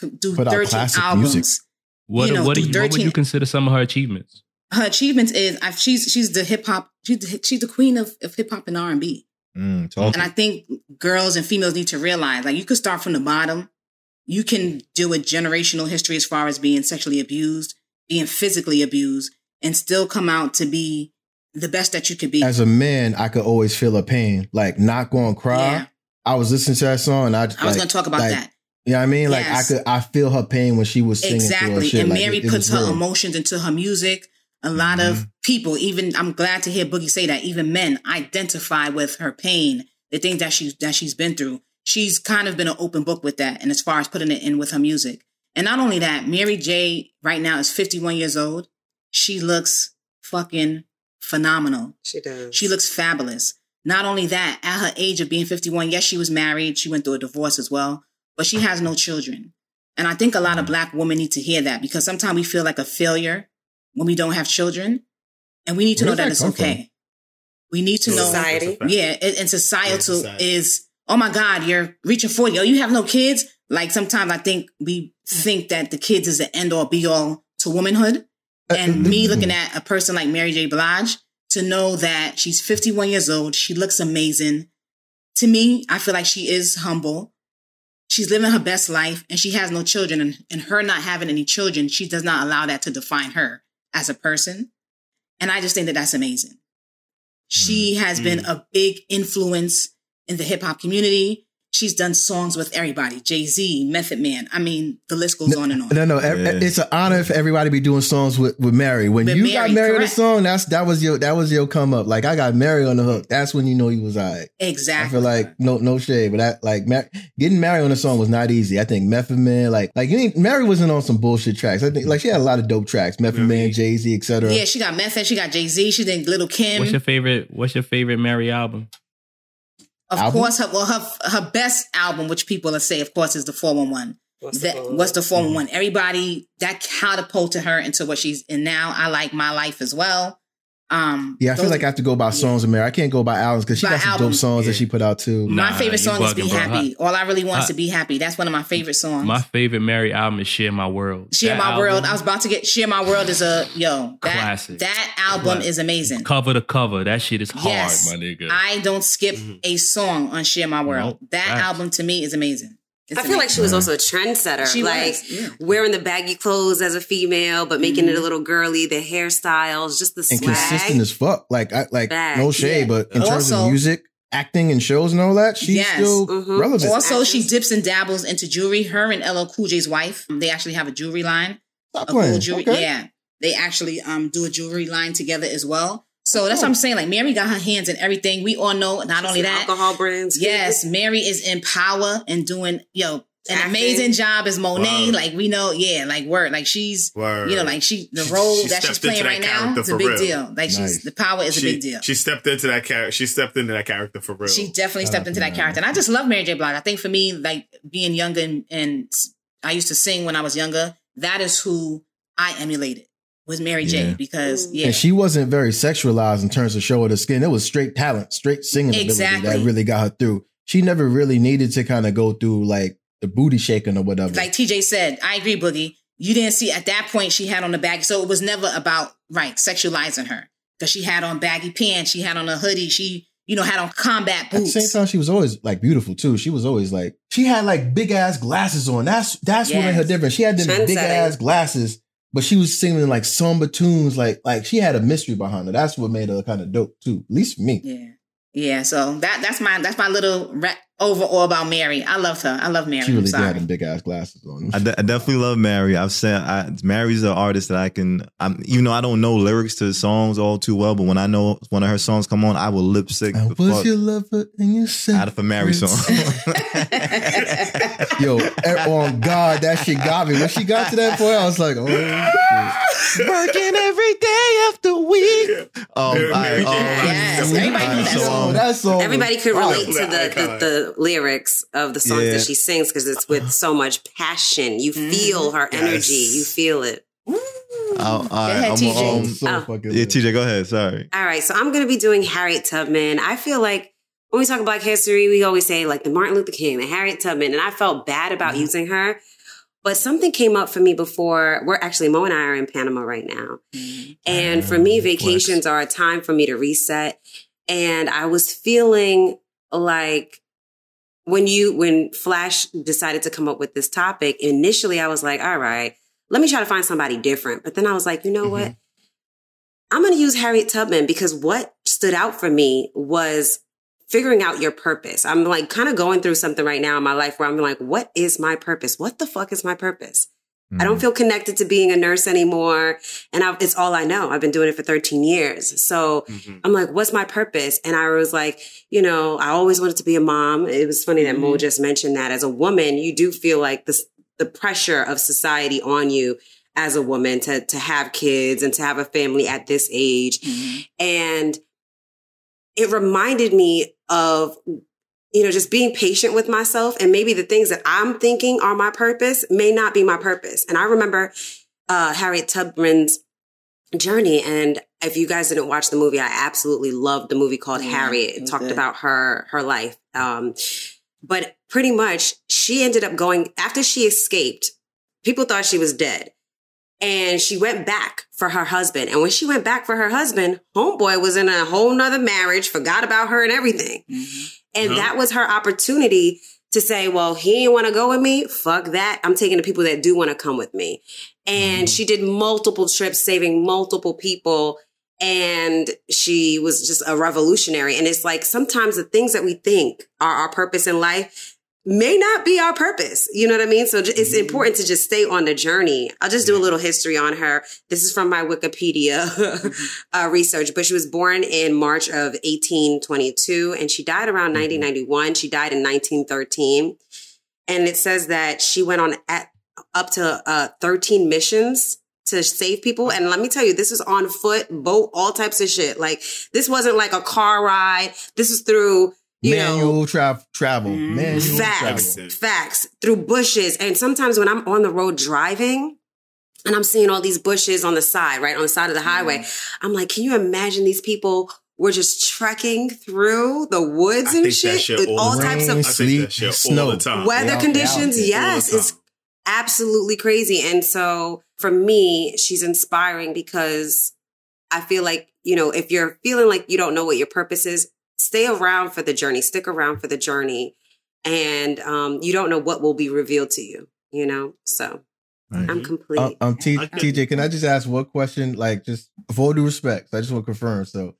do Put 13 classic albums. music. What, you know, what, do through you, what would you consider some of her achievements? Her achievements is I've, she's she's the hip hop she's the, she's the queen of, of hip hop and R and B. Mm, And I think girls and females need to realize like you could start from the bottom. You can deal with generational history as far as being sexually abused, being physically abused, and still come out to be the best that you could be. As a man, I could always feel her pain. Like not going to cry. Yeah. I was listening to that song. And I, I was like, going to talk about like, that. You know what I mean? Like Yes. I could, I feel her pain when she was singing Exactly. And Like, Mary it- puts her real. emotions into her music. A lot Mm-hmm. of people, even I'm glad to hear Boogie say that even men identify with her pain, the things that she's that she's been through. She's kind of been an open book with that, and as far as putting it in with her music. And not only that, Mary J. right now is 51 years old. She looks fucking phenomenal. She does. She looks fabulous. Not only that, at her age of being 51, yes, she was married. She went through a divorce as well, but she has no children. And I think a lot of mm-hmm. black women need to hear that because sometimes we feel like a failure when we don't have children. And we need to Where know that that it's come okay. We need to know. Society. That's a fact. Yeah, and, and societal society. is, oh my God, you're reaching 40. Oh, you have no kids? Like sometimes I think we mm. think that the kids is the end all be all to womanhood. Uh, and me looking at a person like Mary J. Blige to know that she's 51 years old, she looks amazing. To me, I feel like she is humble. She's living her best life and she has no children. And, and her not having any children, she does not allow that to define her as a person. And I just think that that's amazing. She mm, has been mm. a big influence in the hip hop community. She's done songs with everybody. Jay Z, Method Man. I mean, the list goes on and on. No, no, Yeah. it's an honor for everybody to be doing songs with, with Mary. When With you Mary, got Mary on a correct. song, that's that was your that was your come up. Like I got Mary on the hook. That's when you know he was alright. Exactly. I feel like no no shade, but that like Mar- getting Mary on the song was not easy. I think Method Man, like like you ain't, Mary wasn't on some bullshit tracks. I think like she had a lot of dope tracks. Method Man, Jay Z, etc. yeah, she got Method. She got Jay Z. She did Little Kim. What's your favorite? What's your favorite Mary album? Of Album? course, her well, her her best album, which people will say, of course, is the Four One One. What's That phone? what's the mm-hmm. Four One One? Everybody that catapulted her into what she's in now. I like my life as well. Um, Yeah, I feel like I have to go by songs of Mary. I can't go by albums because she By got some albums. dope songs that she put out too. my favorite song is "Be bro. Happy." All I really want is to be happy. That's one of my favorite songs. My favorite Mary album is "Share My World." Share That My album, World. I was about to get Share My World is a yo that Classic. that album Classic. is amazing. cover to cover. That shit is hard, Yes. my nigga. I don't skip a song on Share My World. Nope. that Facts. album to me is amazing. It's I feel like she was also a trendsetter. She like was, yeah. wearing the baggy clothes as a female, but making Mm-hmm. it a little girly, the hairstyles, just the and swag. consistent as fuck. Like I like Facts, no shade, yeah. but in terms of music, acting, and shows and all that, she's Yes. still Mhm. relevant. Also, she dips and dabbles into jewelry. Her and LL Cool J's wife, they actually have a jewelry line. Stop A playing. gold jewelry. Okay. Yeah, they actually um do a jewelry line together as well. So that's what oh. I'm saying. Like Mary got her hands in everything. We all know. Not only that, alcohol brands. yes, Mary is in power and doing yo an Acting. amazing job as Monet. Word. Like we know, yeah, like word, like she's Word. you know, like she the role she that she's stepped into playing right now character is a big real. deal. Like Nice. she's the power is she, a big deal. She stepped into that character. She stepped into that character for real. She definitely stepped into that character. And I just love Mary J. Blige. I think for me, like being younger and, and I used to sing when I was younger, that is who I emulated was Mary J. Because mm. yeah. And she wasn't very sexualized in terms of showing her skin. It was straight talent, straight singing ability Exactly. that really got her through. She never really needed to kind of go through like the booty shaking or whatever. like TJ said, I agree, Boogie. You didn't see at that point she had on the bag. So it was never about right, sexualizing her. Because she had on baggy pants, she had on a hoodie, she, you know, had on combat boots. At the boots. same time, she was always like beautiful too. She was always like she had like big ass glasses on. That's that's what made her Yes. different. She had them big ass glasses, but she was singing like somber tunes. Like like she had a mystery behind her. That's what made her kind of dope too. At least for me. Yeah. Yeah. So that that's my that's my little ra- overall about Mary. I loved her. I love Mary. She really I'm did sorry. have them big ass glasses on. I, de- I definitely love Mary. I've said I, Mary's an artist that I can. I'm, even though I don't know lyrics to songs all too well, but when I know one of her songs come on, I will lip sync I was fuck your lover and you said out of a Mary song. Yo, on God, that shit got me. When she got to that point, I was like, oh, shit. Working every day after week. Um, Mary um, Yes, everybody alright, knew that so, song. um, that song. Everybody could was relate to fire. the, the, the lyrics of the songs Yeah. that she sings because it's with so much passion. You Mm-hmm. feel her Yes. energy. You feel it. uh, all right, ahead, I'm, TJ. so Oh. fucking yeah. TJ, go ahead. Sorry. All right, so I'm going to be doing Harriet Tubman. I feel like when we talk about Black history, we always say like the Martin Luther King, the Harriet Tubman, and I felt bad about Mm-hmm. using her. But something came up for me before. We're actually Mo and I are in Panama right now, and for me, Mm, vacations are a time for me to reset. And I was feeling like when you when Flash decided to come up with this topic, initially I was like, all right, let me try to find somebody different. But then I was like, you know Mm-hmm. what? I'm going to use Harriet Tubman because what stood out for me was figuring out your purpose. I'm like kind of going through something right now in my life where I'm like, what is my purpose? What the fuck is my purpose? I Mm-hmm. don't feel connected to being a nurse anymore. And I, it's all I know. I've been doing it for 13 years. So Mhm. I'm like, what's my purpose? And I was like, you know, I always wanted to be a mom. It was funny that Mo just mentioned that as a woman, you do feel like this, the pressure of society on you as a woman to, to have kids and to have a family at this age. And it reminded me of, you know, just being patient with myself and maybe the things that I'm thinking are my purpose may not be my purpose. And I remember, uh, Harriet Tubman's journey. And if you guys didn't watch the movie, I absolutely loved the movie called Yeah, Harriet. it talked good. about her, her life. Um, but pretty much she ended up going after she escaped, people thought she was dead. And she went back for her husband. And when she went back for her husband, homeboy was in a whole nother marriage, forgot about her and everything. And Uh-huh. that was her opportunity to say, well, he didn't want to go with me. Fuck that. I'm taking the people that do want to come with me. And she did multiple trips, saving multiple people. And she was just a revolutionary. And it's like sometimes the things that we think are our purpose in life, may not be our purpose. You know what I mean? So it's Mm-hmm. important to just stay on the journey. I'll just do a little history on her. This is from my Wikipedia Mm-hmm. uh, research, but she was born in March of 1822 and she died around Mm-hmm. 1991. She died in 1913. And it says that she went on at, up to uh, 13 missions to save people. And let me tell you, this was on foot, boat, all types of shit. Like this wasn't like a car ride. This is through, you know, Manual tra- travel. Mm. Manual Facts, travel. facts through bushes. And sometimes when I'm on the road driving and I'm seeing all these bushes on the side, right on the side of the highway, I'm like, can you imagine these people were just trekking through the woods I and think that shit, shit with all all types Rain, of I think that shit snow. all the time. weather They out- conditions? they out there all the Yes, it's absolutely crazy. And so for me, she's inspiring because I feel like, you know, if you're feeling like you don't know what your purpose is, stay around for the journey, stick around for the journey. And um, you don't know what will be revealed to you, you know? So Right. I'm complete. Uh, um, T- I get TJ, can I just ask one question? Like, just for all due respect, I just want to confirm. So,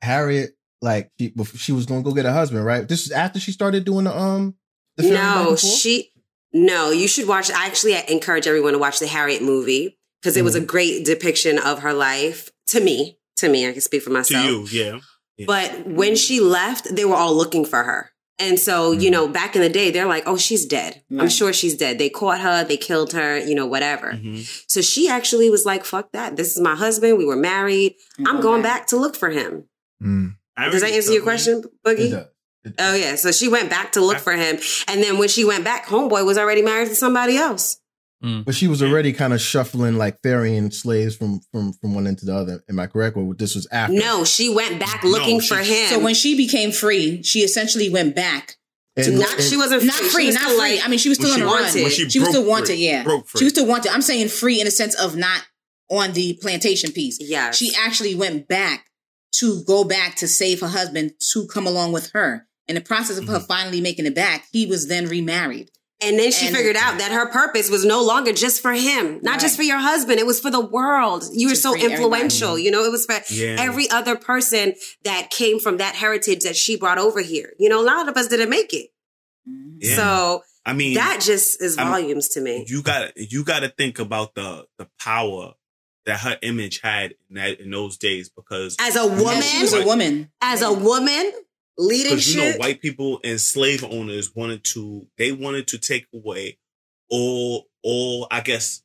Harriet, like, she she was going to go get a husband, right? This is after she started doing the um. The ferry no, she, no, you should watch. I actually encourage everyone to watch the Harriet movie because it was a Mm-hmm. great depiction of her life to me. To me, I can speak for myself. to myself. you, yeah. Yeah. But when she left, they were all looking for her. And so, you know, back in the day, they're like, oh, she's dead. I'm sure she's dead. They caught her, they killed her, you know, whatever. Mhm. So she actually was like, fuck that. This is my husband. We were married. I'm going back to look for him. Mm. Does that answer your question, It Boogie? does. It Oh, yeah. So she went back to look for him. And then when she went back, Homeboy was already married to somebody else. But she was already kind of shuffling, like ferrying slaves from from from one end to the other. Am I correct? Or this was after? No, she went back No, looking she- for him. So when she became free, she essentially went back. And- not, and- she wasn't Not free. free, She was not still free. like- I mean, she was still When on the wanted. run. she she was still wanted, free. yeah. She was still wanted. I'm saying free in the sense of not on the plantation piece. Yes. She actually went back to go back to save her husband to come along with her. In the process of her Mm-hmm. finally making it back, he was then remarried. And then she And- figured out that her purpose was no longer just for him, not just for your husband. It was for the world. You were so free everybody. influential. You know, it was for Yeah. every other person that came from that heritage that she brought over here. You know, a lot of us didn't make it. Yeah. So I mean, that just is I'm- volumes to me. you got to you got to think about the the power that her image had in that in those days because As a woman, And she was a woman. as a woman leading because you know white people and slave owners wanted to they wanted to take away all all I guess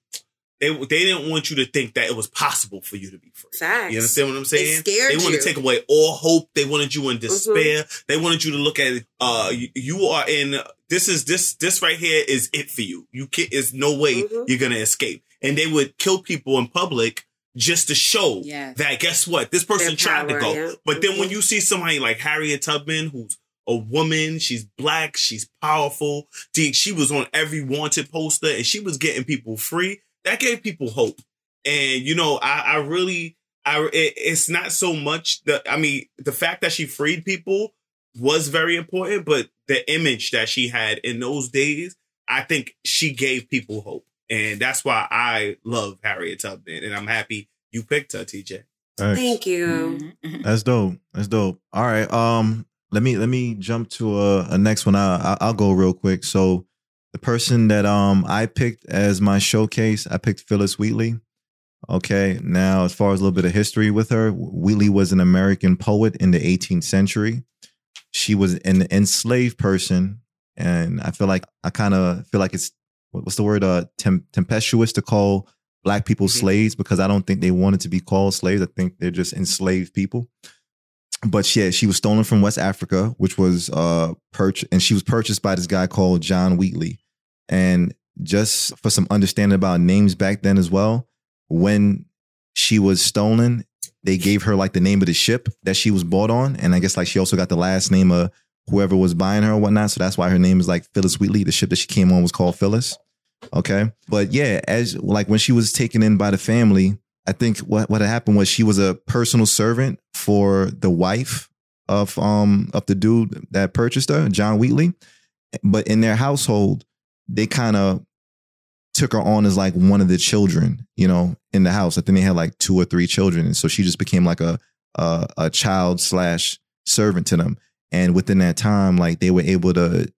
they they didn't want you to think that it was possible for you to be free. Facts. You understand what I'm saying? scared they wanted you. to take away all hope. They wanted you in Mm-hmm. despair. They wanted you to look at. Uh, you, you are in. This is this this right here is it for you. You can Is no way Mhm. you're gonna escape. And they would kill people in public just to show Yes. that guess what this person Their tried to go. yeah. But then when Mhm. you see somebody like Harriet Tubman, who's a woman, she's black, she's powerful. She, she was on every wanted poster, and she was getting people free. That gave people hope. And you know, I, I really, I it, it's not so much the. I mean, the fact that she freed people was very important, but the image that she had in those days, I think she gave people hope, and that's why I love Harriet Tubman, and I'm happy you picked her, TJ. Thanks. Thank you. Mhm, mhm. That's dope. That's dope. All right. Um, let me let me jump to a, a next one. I, I I'll go real quick. So the person that um I picked as my showcase, I picked Phillis Wheatley. Okay. Now, as far as a little bit of history with her, Wheatley was an American poet in the 18th century. She was an enslaved person, and I feel like I kind of feel like it's what- what's the word? Uh, tem- tempestuous to call black people Mhm. slaves because I don't think they wanted to be called slaves. I think they're just enslaved people but yeah, she was stolen from West Africa, which was uh purchased, and she was purchased by this guy called John Wheatley. And just for some understanding about names back then as well, when she was stolen, they gave her like the name of the ship that she was bought on, and I guess like she also got the last name of whoever was buying her or whatnot. So that's why her name is like Phillis Wheatley. The ship that she came on was called Phillis. Okay, but yeah, as like when she was taken in by the family, I think what what happened was she was a personal servant for the wife of um of the dude that purchased her, John Wheatley. But in their household, they kind of took her on as like one of the children, you know, in the house. I think they had like two or three children, and so she just became like a a, a child slash servant to them. And within that time, like they were able to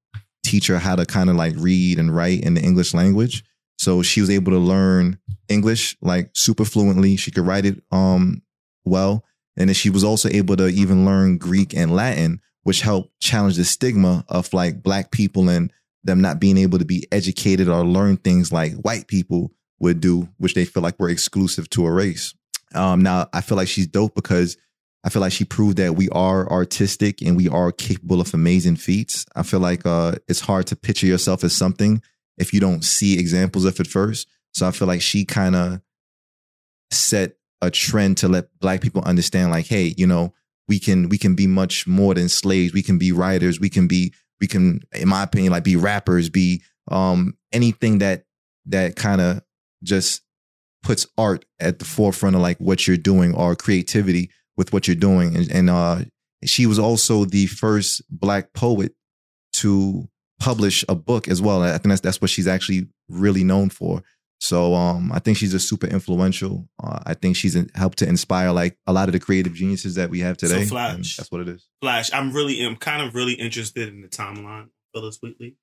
teach her how to kind of like read and write in the English language. So she was able to learn English like super fluently. She could write it um well. And then she was also able to even learn Greek and Latin, which helped challenge the stigma of like black people and them not being able to be educated or learn things like white people would do, which they feel like were exclusive to a race. Um, now I feel like she's dope because I feel like she proved that we are artistic and we are capable of amazing feats. I feel like uh, it's hard to picture yourself as something if you don't see examples of it first. So I feel like she kind of set a trend to let black people understand like hey you know we can we can be much more than slaves we can be writers we can be we can in my opinion like be rappers be um anything that that kind of just puts art at the forefront of like what you're doing or creativity with what you're doing and, and uh she was also the first black poet to publish a book as well i think that's that's what she's actually really known for so um, I think she's a super influential. Uh, I think she's helped to inspire like a lot of the creative geniuses that we have today. So Flash, that's what it is. Flash, I'm really, I'm kind of really interested in the timeline, Phillis Wheatley.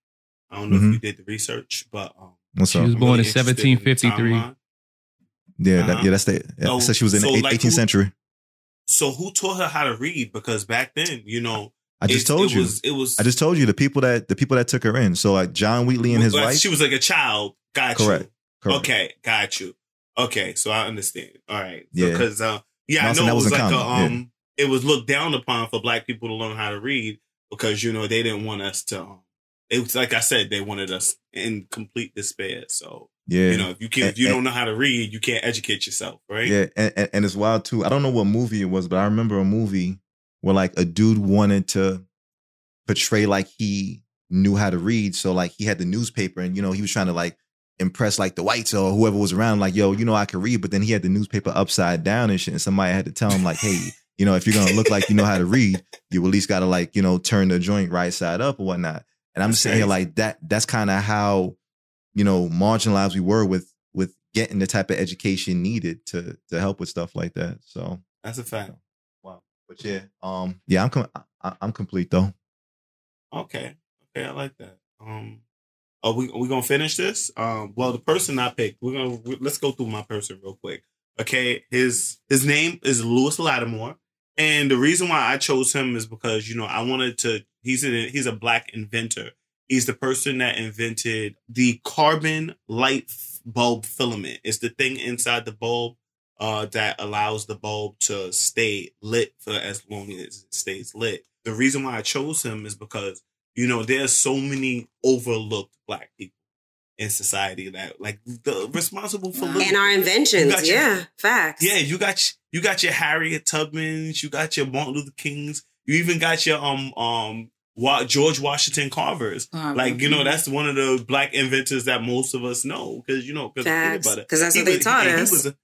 I don't know Mhm. if you did the research, but um, What's She up? was I'm born really in interested in 1753. Yeah, that, Uh-huh. yeah, that's the. Yeah, So- so she was in so, the like, 18th who- century. So who taught her how to read? Because back then, you know, I just it- told it you. Was, it was. I just told you the people that the people that took her in. So like John Wheatley and his wife. She was like a child. Got Correct. you. Correct. Okay, got you. Okay, so I understand. All right. Yeah. Because uh, yeah, No, I know it was like a, um, it was looked down upon for black people to learn how to read because you know they didn't want us to. Um, it was like I said, they wanted us in complete despair. So yeah. you know, if you can, if you don't know how to read, you can't educate yourself, right? Yeah, and, and, and it's wild too. I don't know what movie it was, but I remember a movie where like a dude wanted to portray like he knew how to read. So like he had the newspaper and you know, he was trying to like impress like the whites or whoever was around, like, yo, you know, I can read, but then he had the newspaper upside down and shit. And somebody had to tell him, like, hey, you know, if you're gonna look like you know how to read, you at least gotta like, you know, turn the joint right side up or whatnot. And I'm That's sitting here like that, that's kind of how, you know, marginalized we were with with getting the type of education needed to to help with stuff like that. So That's a fact. wow. But yeah, um, yeah, I'm com- I, I'm complete though. Okay. Okay, I like that. Um are we we gonna finish this? Um well the person I picked, we're gonna we- let's go through my person real quick. Okay, his his name is Lewis Latimer. And the reason why I chose him is because, you know, I wanted to he's a he's a black inventor. He's the person that invented the carbon light bulb filament. It's the thing inside the bulb uh, that allows the bulb to stay lit for as long as it stays lit. The reason why I chose him is because you know there's so many overlooked black people in society that like the responsible for And our inventions. You your- yeah, facts. yeah, you got you got your Harriet Tubmans, you got your Martin Luther Kings, you even got your um um Wa- George Washington Carvers. Carver. Like you know, that's one of the black inventors that most of us know because you know because Facts. about that's He what they taught he us. was a-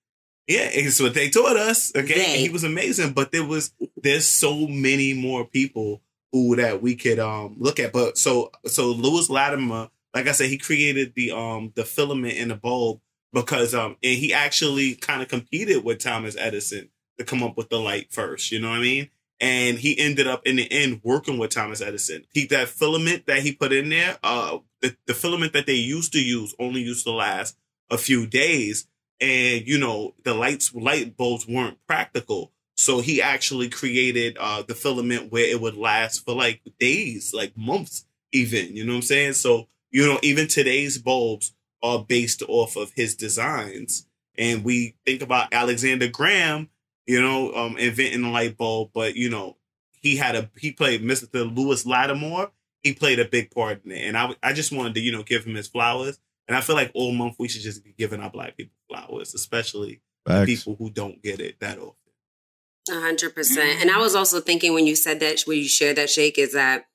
yeah, it's what they taught us. Okay, They. He was amazing, but there was there's so many more people who that we could um look at. But so so Lewis Latimer, like I said, he created the um the filament in the bulb because um and he actually kind of competed with Thomas Edison to come up with the light first. You know what I mean? And he ended up in the end working with Thomas Edison. He that filament that he put in there, uh, the, the filament that they used to use only used to last a few days, and you know the lights light bulbs weren't practical. So he actually created uh, the filament where it would last for like days, like months, even. You know what I'm saying? So you know even today's bulbs are based off of his designs, and we think about Alexander Graham you know, um, inventing the light bulb. But you know, he had a he played Mr. Lewis Latimer. He played a big part in it, and I I just wanted to you know give him his flowers. And I feel like all month we should just be giving our black people flowers, especially the people who don't get it that often. A hundred percent. And I was also thinking when you said that, when you shared that shake, is that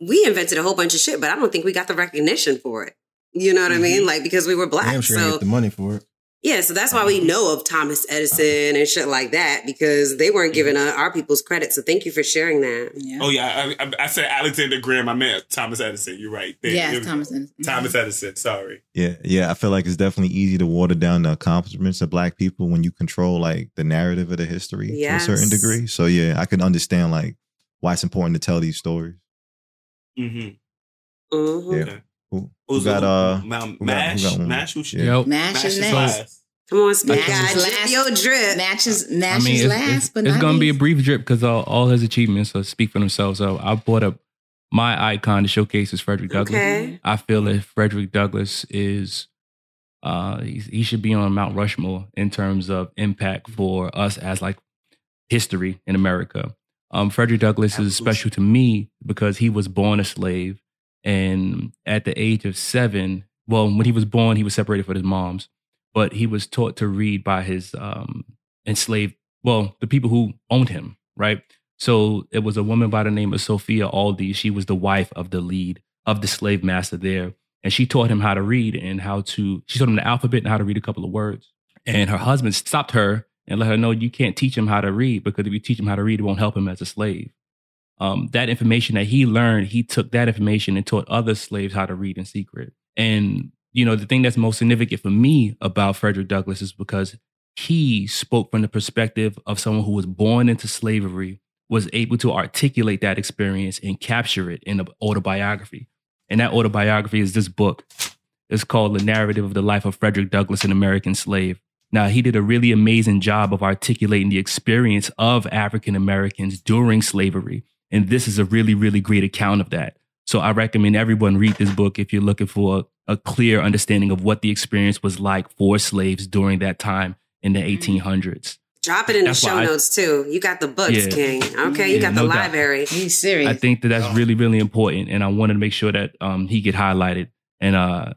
we invented a whole bunch of shit, but I don't think we got the recognition for it. You know what I mean? Like because we were black. Damn sure I so get the money for it. Yeah, so that's why we know of Thomas Edison and shit like that because they weren't giving uh, our people's credit. So thank you for sharing that. Yeah. Oh yeah, I, I, I said Alexander Graham. I meant Thomas Edison. You're right. There, yes, there we go. Thomas. Edison. Thomas Edison. Sorry. Yeah, yeah. I feel like it's definitely easy to water down the accomplishments of black people when you control like the narrative of the history to a certain degree. So yeah, I can understand like why it's important to tell these stories. hmm Mhm. Yeah. Okay. Who, who Who's got the- uh? Ma- who got- who Mash? got? Mash? Who should- Yep. Mash is next. last. Come on, speak God. is last. your drip. Matches, I matches mean, it's, last, it's, but it's not going to be a brief drip because all, all his achievements uh, speak for themselves. So I brought up my icon to showcase is Frederick Douglass. Okay. I feel that Frederick Douglass is uh he, he should be on Mount Rushmore in terms of impact for us as like history in America. Um Frederick Douglass is special to me because he was born a slave and at the age of 7, well when he was born he was separated from his moms, but he was taught to read by his um enslaved well the people who owned him, right? So it was a woman by the name of Sophia Aldi. She was the wife of the lead of the slave master there. And she taught him how to read and how to, she taught him the alphabet and how to read a couple of words. And her husband stopped her and let her know you can't teach him how to read because if you teach him how to read, it won't help him as a slave. Um, that information that he learned, he took that information and taught other slaves how to read in secret. And, you know, the thing that's most significant for me about Frederick Douglass is because he spoke from the perspective of someone who was born into slavery was able to articulate that experience and capture it in an autobiography. And that autobiography is this book. It's called The Narrative of the Life of Frederick Douglass, an American Slave. Now, he did a really amazing job of articulating the experience of African Americans during slavery. And this is a really, really great account of that. So I recommend everyone read this book if you're looking for a, a clear understanding of what the experience was like for slaves during that time in the 1800s. Drop it in That's the show why I- notes too. You got the books, Yeah. King. Okay, you Yeah, got the no doubt. library. He's serious. I think that that's really, really important. And I wanted to make sure that um, he get highlighted and uh,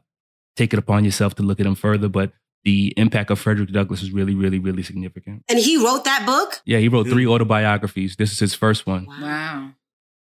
take it upon yourself to look at him further. But the impact of Frederick Douglass is really, really, really significant. And he wrote that book? Yeah, he wrote three autobiographies. This is his first one. wow.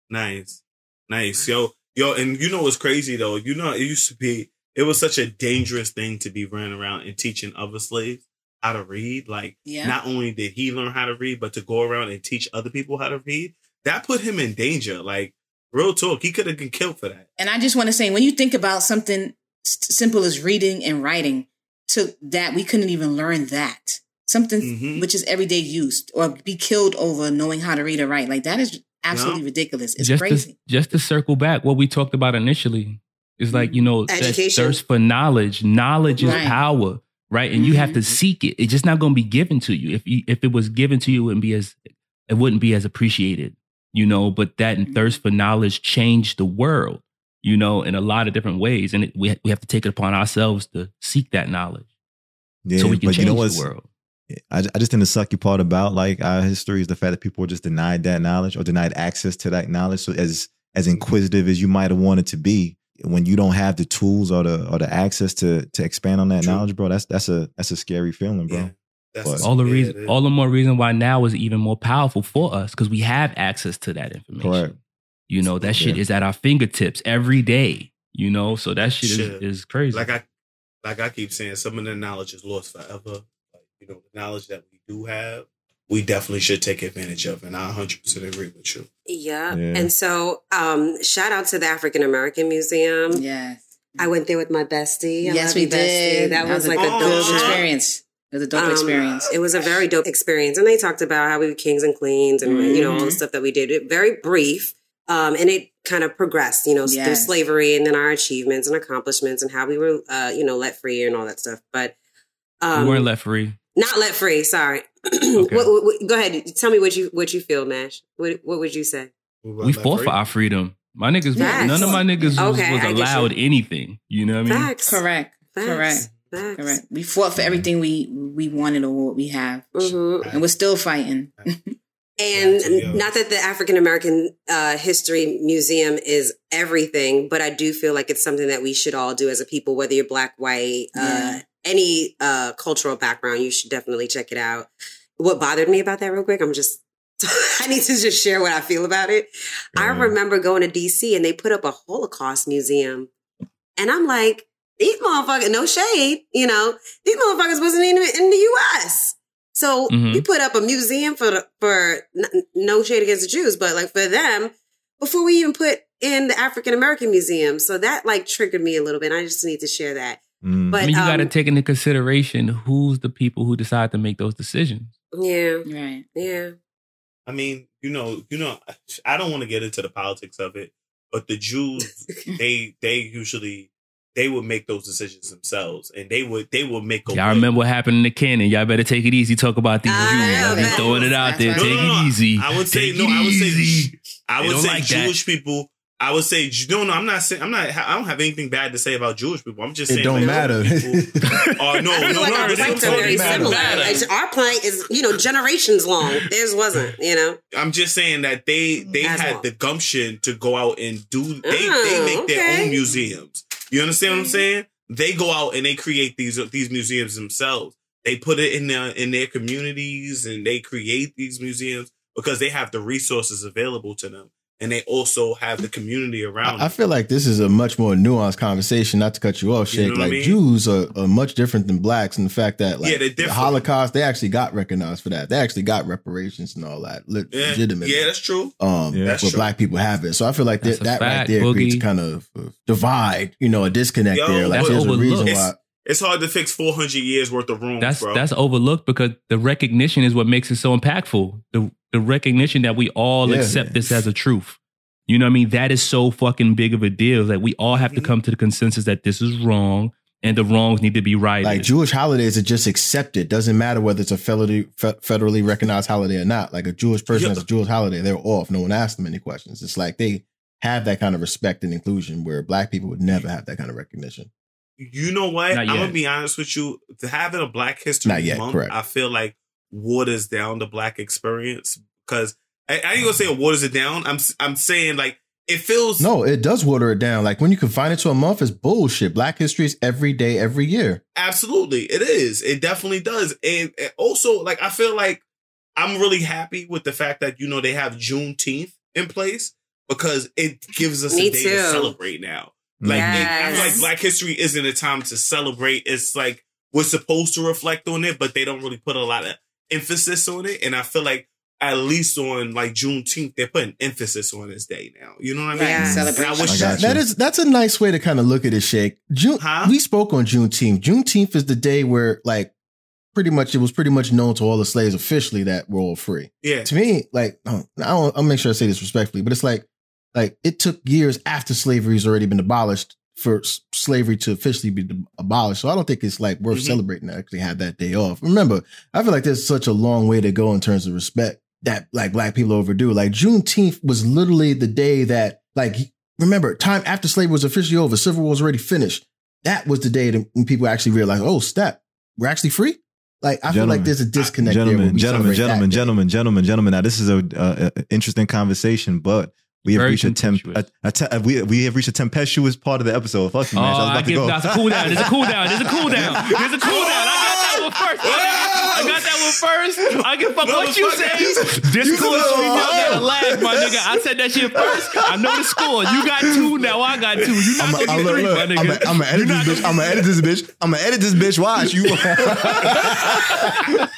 Nice. Nice. Yo, yo, and you know what's crazy though? You know, it used to be, it was such a dangerous thing to be running around and teaching other slaves how to read. Like, Yeah. not only did he learn how to read, but to go around and teach other people how to read, that put him in danger. Like, real talk, he could have been killed for that. And I just want to say, when you think about something s- simple as reading and writing, to that we couldn't even learn that something Mhm. which is everyday use or be killed over knowing how to read or write. Like that is absolutely No. ridiculous. It's just crazy. To, just to circle back, what we talked about initially is like, you know, that Education. thirst for knowledge. Knowledge is Right. power, right? And you have Mm-hmm. to seek it. It's just not going to be given to you. If you, if it was given to you, it wouldn't be as it wouldn't be as appreciated, you know. But that Mm-hmm. thirst for knowledge changed the world, you know, in a lot of different ways. And it, we we have to take it upon ourselves to seek that knowledge Yeah, so we can but change you know the world. I, I just think the sucky part about like our history is the fact that people were just denied that knowledge or denied access to that knowledge. So as as inquisitive as you might have wanted to be, when you don't have the tools or the or the access to to expand on that True. knowledge, bro, that's that's a that's a scary feeling, bro. Yeah. That's all the yeah, reason all the more reason why now is even more powerful for us because we have access to that information Correct. You know that shit Yeah. is at our fingertips every day you know so that shit Shit. is, is crazy like I like I keep saying, some of the knowledge is lost forever. Like, you know, the knowledge that we do have, we definitely should take advantage of. And I 100 percent agree with you. Yeah. Yeah. And so, um, shout out to the African American Museum. yes. I went there with my bestie. I yes, we bestie. did. That was like a a dope dope experience. It was a dope Um, experience. It was a very dope experience. And they talked about how we were kings and queens and, you know, all the Mhm. stuff that we did. It, very brief. Um, and it kind of progressed, you know, through slavery and then our achievements and accomplishments and how we were, uh, you know, let free and all that stuff. But, um, we weren't let free not let free. Sorry. what, what- what- go ahead. Tell me what you, what you feel, Mash. What, what would you say? we fought for our freedom my niggas Facts. none of my niggas was, Okay, was I get you. allowed anything you know what i mean Facts. correct. Facts. Correct. Facts. Correct. We fought for everything we we wanted or what we have, Mhm. and we're still fighting. And Yeah. not that the African American uh, History Museum is everything, but I do feel like it's something that we should all do as a people, whether you're black, white, uh, any uh, cultural background, you should definitely check it out. What bothered me about that, real quick, I'm just, I need to just share what I feel about it. I remember going to DC and they put up a Holocaust museum. And I'm like, these motherfuckers, no shade, you know, these motherfuckers wasn't even in the US. So Mhm. we put up a museum for, for no shade against the Jews, but like for them before we even put in the African American Museum. So that like triggered me a little bit. I just need to share that. Mm. But I mean, you got to um, take into consideration who's the people who decide to make those decisions. yeah, Right. yeah. I mean, you know, you know, I don't want to get into the politics of it, but the Jews they they usually they would make those decisions themselves, and they would they would make a Y'all way. remember what happened in the cannon. Y'all better take it easy. Talk about these I Jews. know, I'm just throwing it out there. That's Take right. No, no, it easy. I would say Take no. I would say easy. I would say like that. Jewish people. I would say no, no. I'm not saying I'm not. I don't have anything bad to say about Jewish people. I'm just saying It don't like, matter. People, oh no, I no, like no. our it planks are doesn't very matter. similar. Like, our plank is, you know, generations long. Theirs wasn't, you know. I'm just saying that they they As had well. the gumption to go out and do. They Oh, they mm, make their own museums. You understand what I'm mm-hmm. saying? They go out and they create these these museums themselves. They put it in their in their communities and they create these museums because they have the resources available to them, and they also have the community around. I I feel like this is a much more nuanced conversation. Not to cut you off, You know Shake. I like mean? Jews are, are much different than blacks in the fact that like Yeah, they're the. Holocaust, they actually got recognized for that. They actually got reparations and all that, le- yeah, legitimately. yeah, that's true. um, Yeah. That's where true. black people have it. So I feel like that, That's a that right fact, there creates kind of uh, divide, you know, a disconnect Yo, there. Like that's there's a reason overlooked. why. It's hard to fix 400 years worth of wrongs, That's bro. that's overlooked because the recognition is what makes it so impactful. The the recognition that we all Yeah. accept this as a truth. You know what I mean? That is so fucking big of a deal. Like we all have to Mhm. come to the consensus that this is wrong and the wrongs need to be righted. Like Jewish holidays are just accepted. Doesn't matter whether it's a federally, federally recognized holiday or not. Like a Jewish person Yeah. has a Jewish holiday, they're off. No one asks them any questions. It's like they have that kind of respect and inclusion where black people would never have that kind of recognition. you know what? I'm gonna be honest with you. To having a Black History Not yet, Month, correct. I feel like waters down the Black experience because I, I ain't gonna say it waters it down. I'm I'm saying like it feels No, it does water it down. Like when you confine it to a month, it's bullshit. Black history is every day, every year. Absolutely, it is. It definitely does, and, and also like I feel like I'm really happy with the fact that you know they have Juneteenth in place because it gives us Me a day to celebrate now. Mm. Like it, I feel like Black History isn't a time to celebrate. It's like we're supposed to reflect on it, but they don't really put a lot of emphasis on it. And I feel like at least on like Juneteenth, they're putting emphasis on this day now. You know what I mean? Right, Yeah. celebration. I wish I got That you. that's a nice way to kind of look at it, Shake. June Huh? we spoke on Juneteenth. Juneteenth is the day where like pretty much it was pretty much known to all the slaves officially that we're all free. yeah. To me, like I don't, I'll make sure I say this respectfully, but it's like like it took years after slavery has already been abolished for slavery to officially be abolished. So I don't think it's like worth Mhm. celebrating to actually have that day off. Remember, I feel like there's such a long way to go in terms of respect that like black people overdue. Like Juneteenth was literally the day that like remember time after slavery was officially over, civil war was already finished. That was the day that when people actually realized, oh, step, we're actually free. Like I feel like there's a disconnect there. gentlemen, we gentlemen, gentlemen, gentlemen, gentlemen, gentlemen. Now, this is a, uh, a interesting conversation, but we have Very reached a, temp, a, a te- we we have reached a tempestuous part of the episode. Fuck you, Oh, man. I was I to give go. that's a cool down. There's a cool down. There's a cool down. There's a cool down. I got that one first. I got that one first. I give a fuck what you say. Discord stream, y'all gotta laugh, my nigga. I said that shit first. I know the score. You got two, now I got two. You not I'm gonna get gonna three, my I'm nigga. gonna edit this bitch. I'm gonna edit this bitch. I'm gonna edit this bitch. Watch you.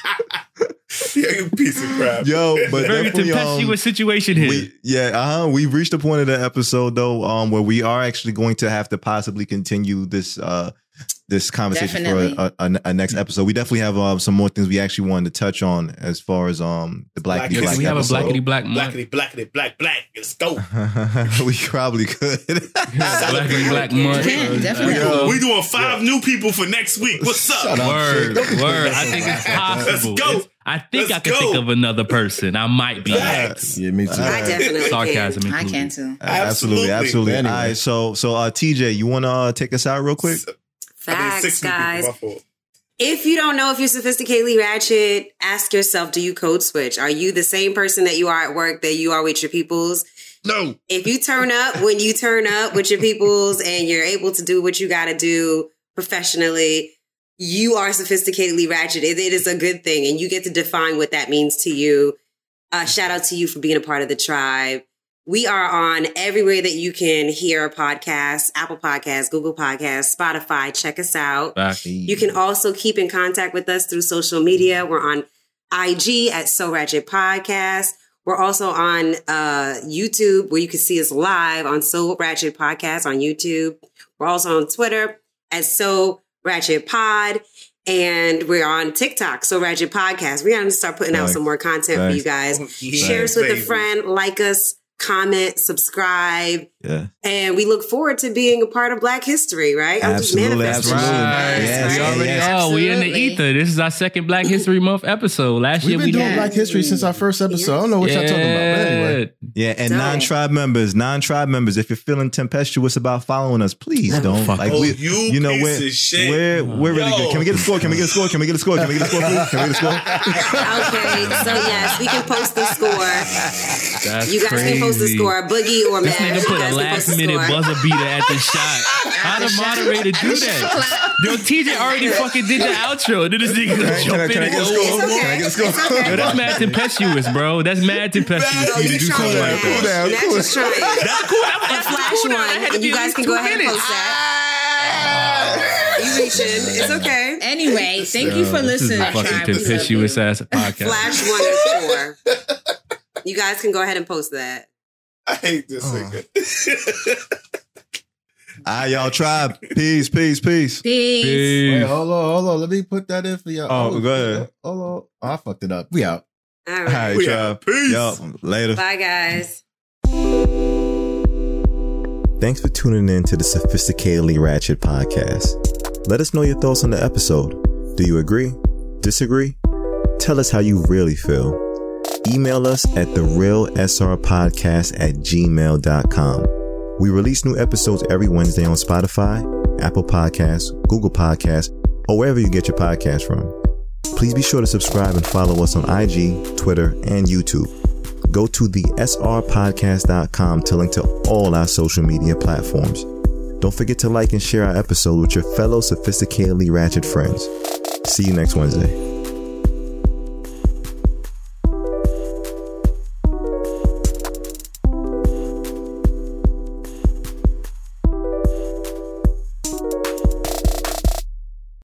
Yeah, you piece of crap. Yo, but Very definitely, um, tempestuous situation here. We, yeah, uh-huh. We've reached a point of the episode though, um, where we are actually going to have to possibly continue this uh this conversation Definitely. for a, a, a next episode. We definitely have uh, some more things we actually wanted to touch on as far as um the black Black people. Black we have a episode. blackity black month? Blackity, blackity, black, black. Let's go. we probably could. Blackity black month. Can, definitely. Yo. We doing five new people for next week. What's up? Shut up. Word, Shake. word. I think it's possible. Let's go. It's- I think Let's I can go. think of another person. I might be. Facts. Yeah, me too. I definitely Sarcasm can. I included. can too. absolutely, Absolutely. absolutely. Anyway. All right, so so uh TJ, you want to uh, take us out real quick? I mean, Facts, six new guys. people. My fault. If you don't know if you're sophisticatedly ratchet, ask yourself, do you code switch? Are you the same person that you are at work that you are with your peoples? No. If you turn up when you turn up with your peoples and you're able to do what you got to do professionally, you are sophisticatedly ratchet. It, it is a good thing, and you get to define what that means to you. Uh, shout out to you for being a part of the tribe. We are on everywhere that you can hear podcasts Apple Podcasts, Google Podcasts, Spotify. Check us out. You can also keep in contact with us through social media. We're on IG at So Ratchet Podcast. We're also on uh, YouTube where you can see us live on So Ratchet Podcast on YouTube. We're also on Twitter at So Ratchet Pod. And we're on TikTok, So Ratchet Podcast. We're going to start putting out some more content for you guys. Oh, yeah, Share us with a friend, like us, comment, subscribe, Yeah. and we look forward to being a part of Black history, right? I'm just Absolutely, manifesting absolutely. shit. Yes, we Right? already yes. are. We in the ether. This is our second Black History Month episode. Last year We've year been we doing did. Black History since our first episode. I don't know what y'all talking about, but anyway. Yeah, and non-tribe members, non-tribe members, if you're feeling tempestuous about following us, please don't. Like Oh, we, you know, piece we're, of shit. we're we're really Yo. good. Can we get a score? Can we get a score? Can we get a score? Can we get a score? Please? Can we get a score? Okay, so yes, we can post the score. That's You guys can post the crazy. score. Boogie or This Matt, nigga put a last minute score. buzzer beater at the shot. How the moderator do that? Yo, TJ already fucking did the outro. Then this nigga Can I, jump can I, in can I and get a go. score? It's okay. Can I get a score? It's okay. Yo, that's mad tempestuous, bro. That's mad tempestuous Yo, for you to you do trying, something like man. that. Matt's just trying. That's cool. That was But flash cool. That had one, to and be you at guys least can two go ahead and minutes. post that. You reaching? It's okay. Anyway, thank you for uh, This is listening. a fucking Tribe. We love you. tempestuous ass podcast. Flash one and four. You guys can go ahead and post that. I hate this Oh. nigga. All right, y'all tribe. Peace, peace, peace. Peace. Wait, hold on, hold on. Let me put that in for y'all. Oh, oh go ahead. Hold on. Oh, I fucked it up. We out. All All right. right, We tribe. out. Peace. Yo, later. Bye, guys. Thanks for tuning in to the Sophisticatedly Ratchet podcast. Let us know your thoughts on the episode. Do you agree? Disagree? Tell us how you really feel. Email us at therealsrpodcast at gmail.com. We release new episodes every Wednesday on Spotify, Apple Podcasts, Google Podcasts, or wherever you get your podcast from. Please be sure to subscribe and follow us on IG, Twitter, and YouTube. Go to the srpodcast.com to link to all our social media platforms. Don't forget to like and share our episode with your fellow sophisticatedly ratchet friends. See you next Wednesday.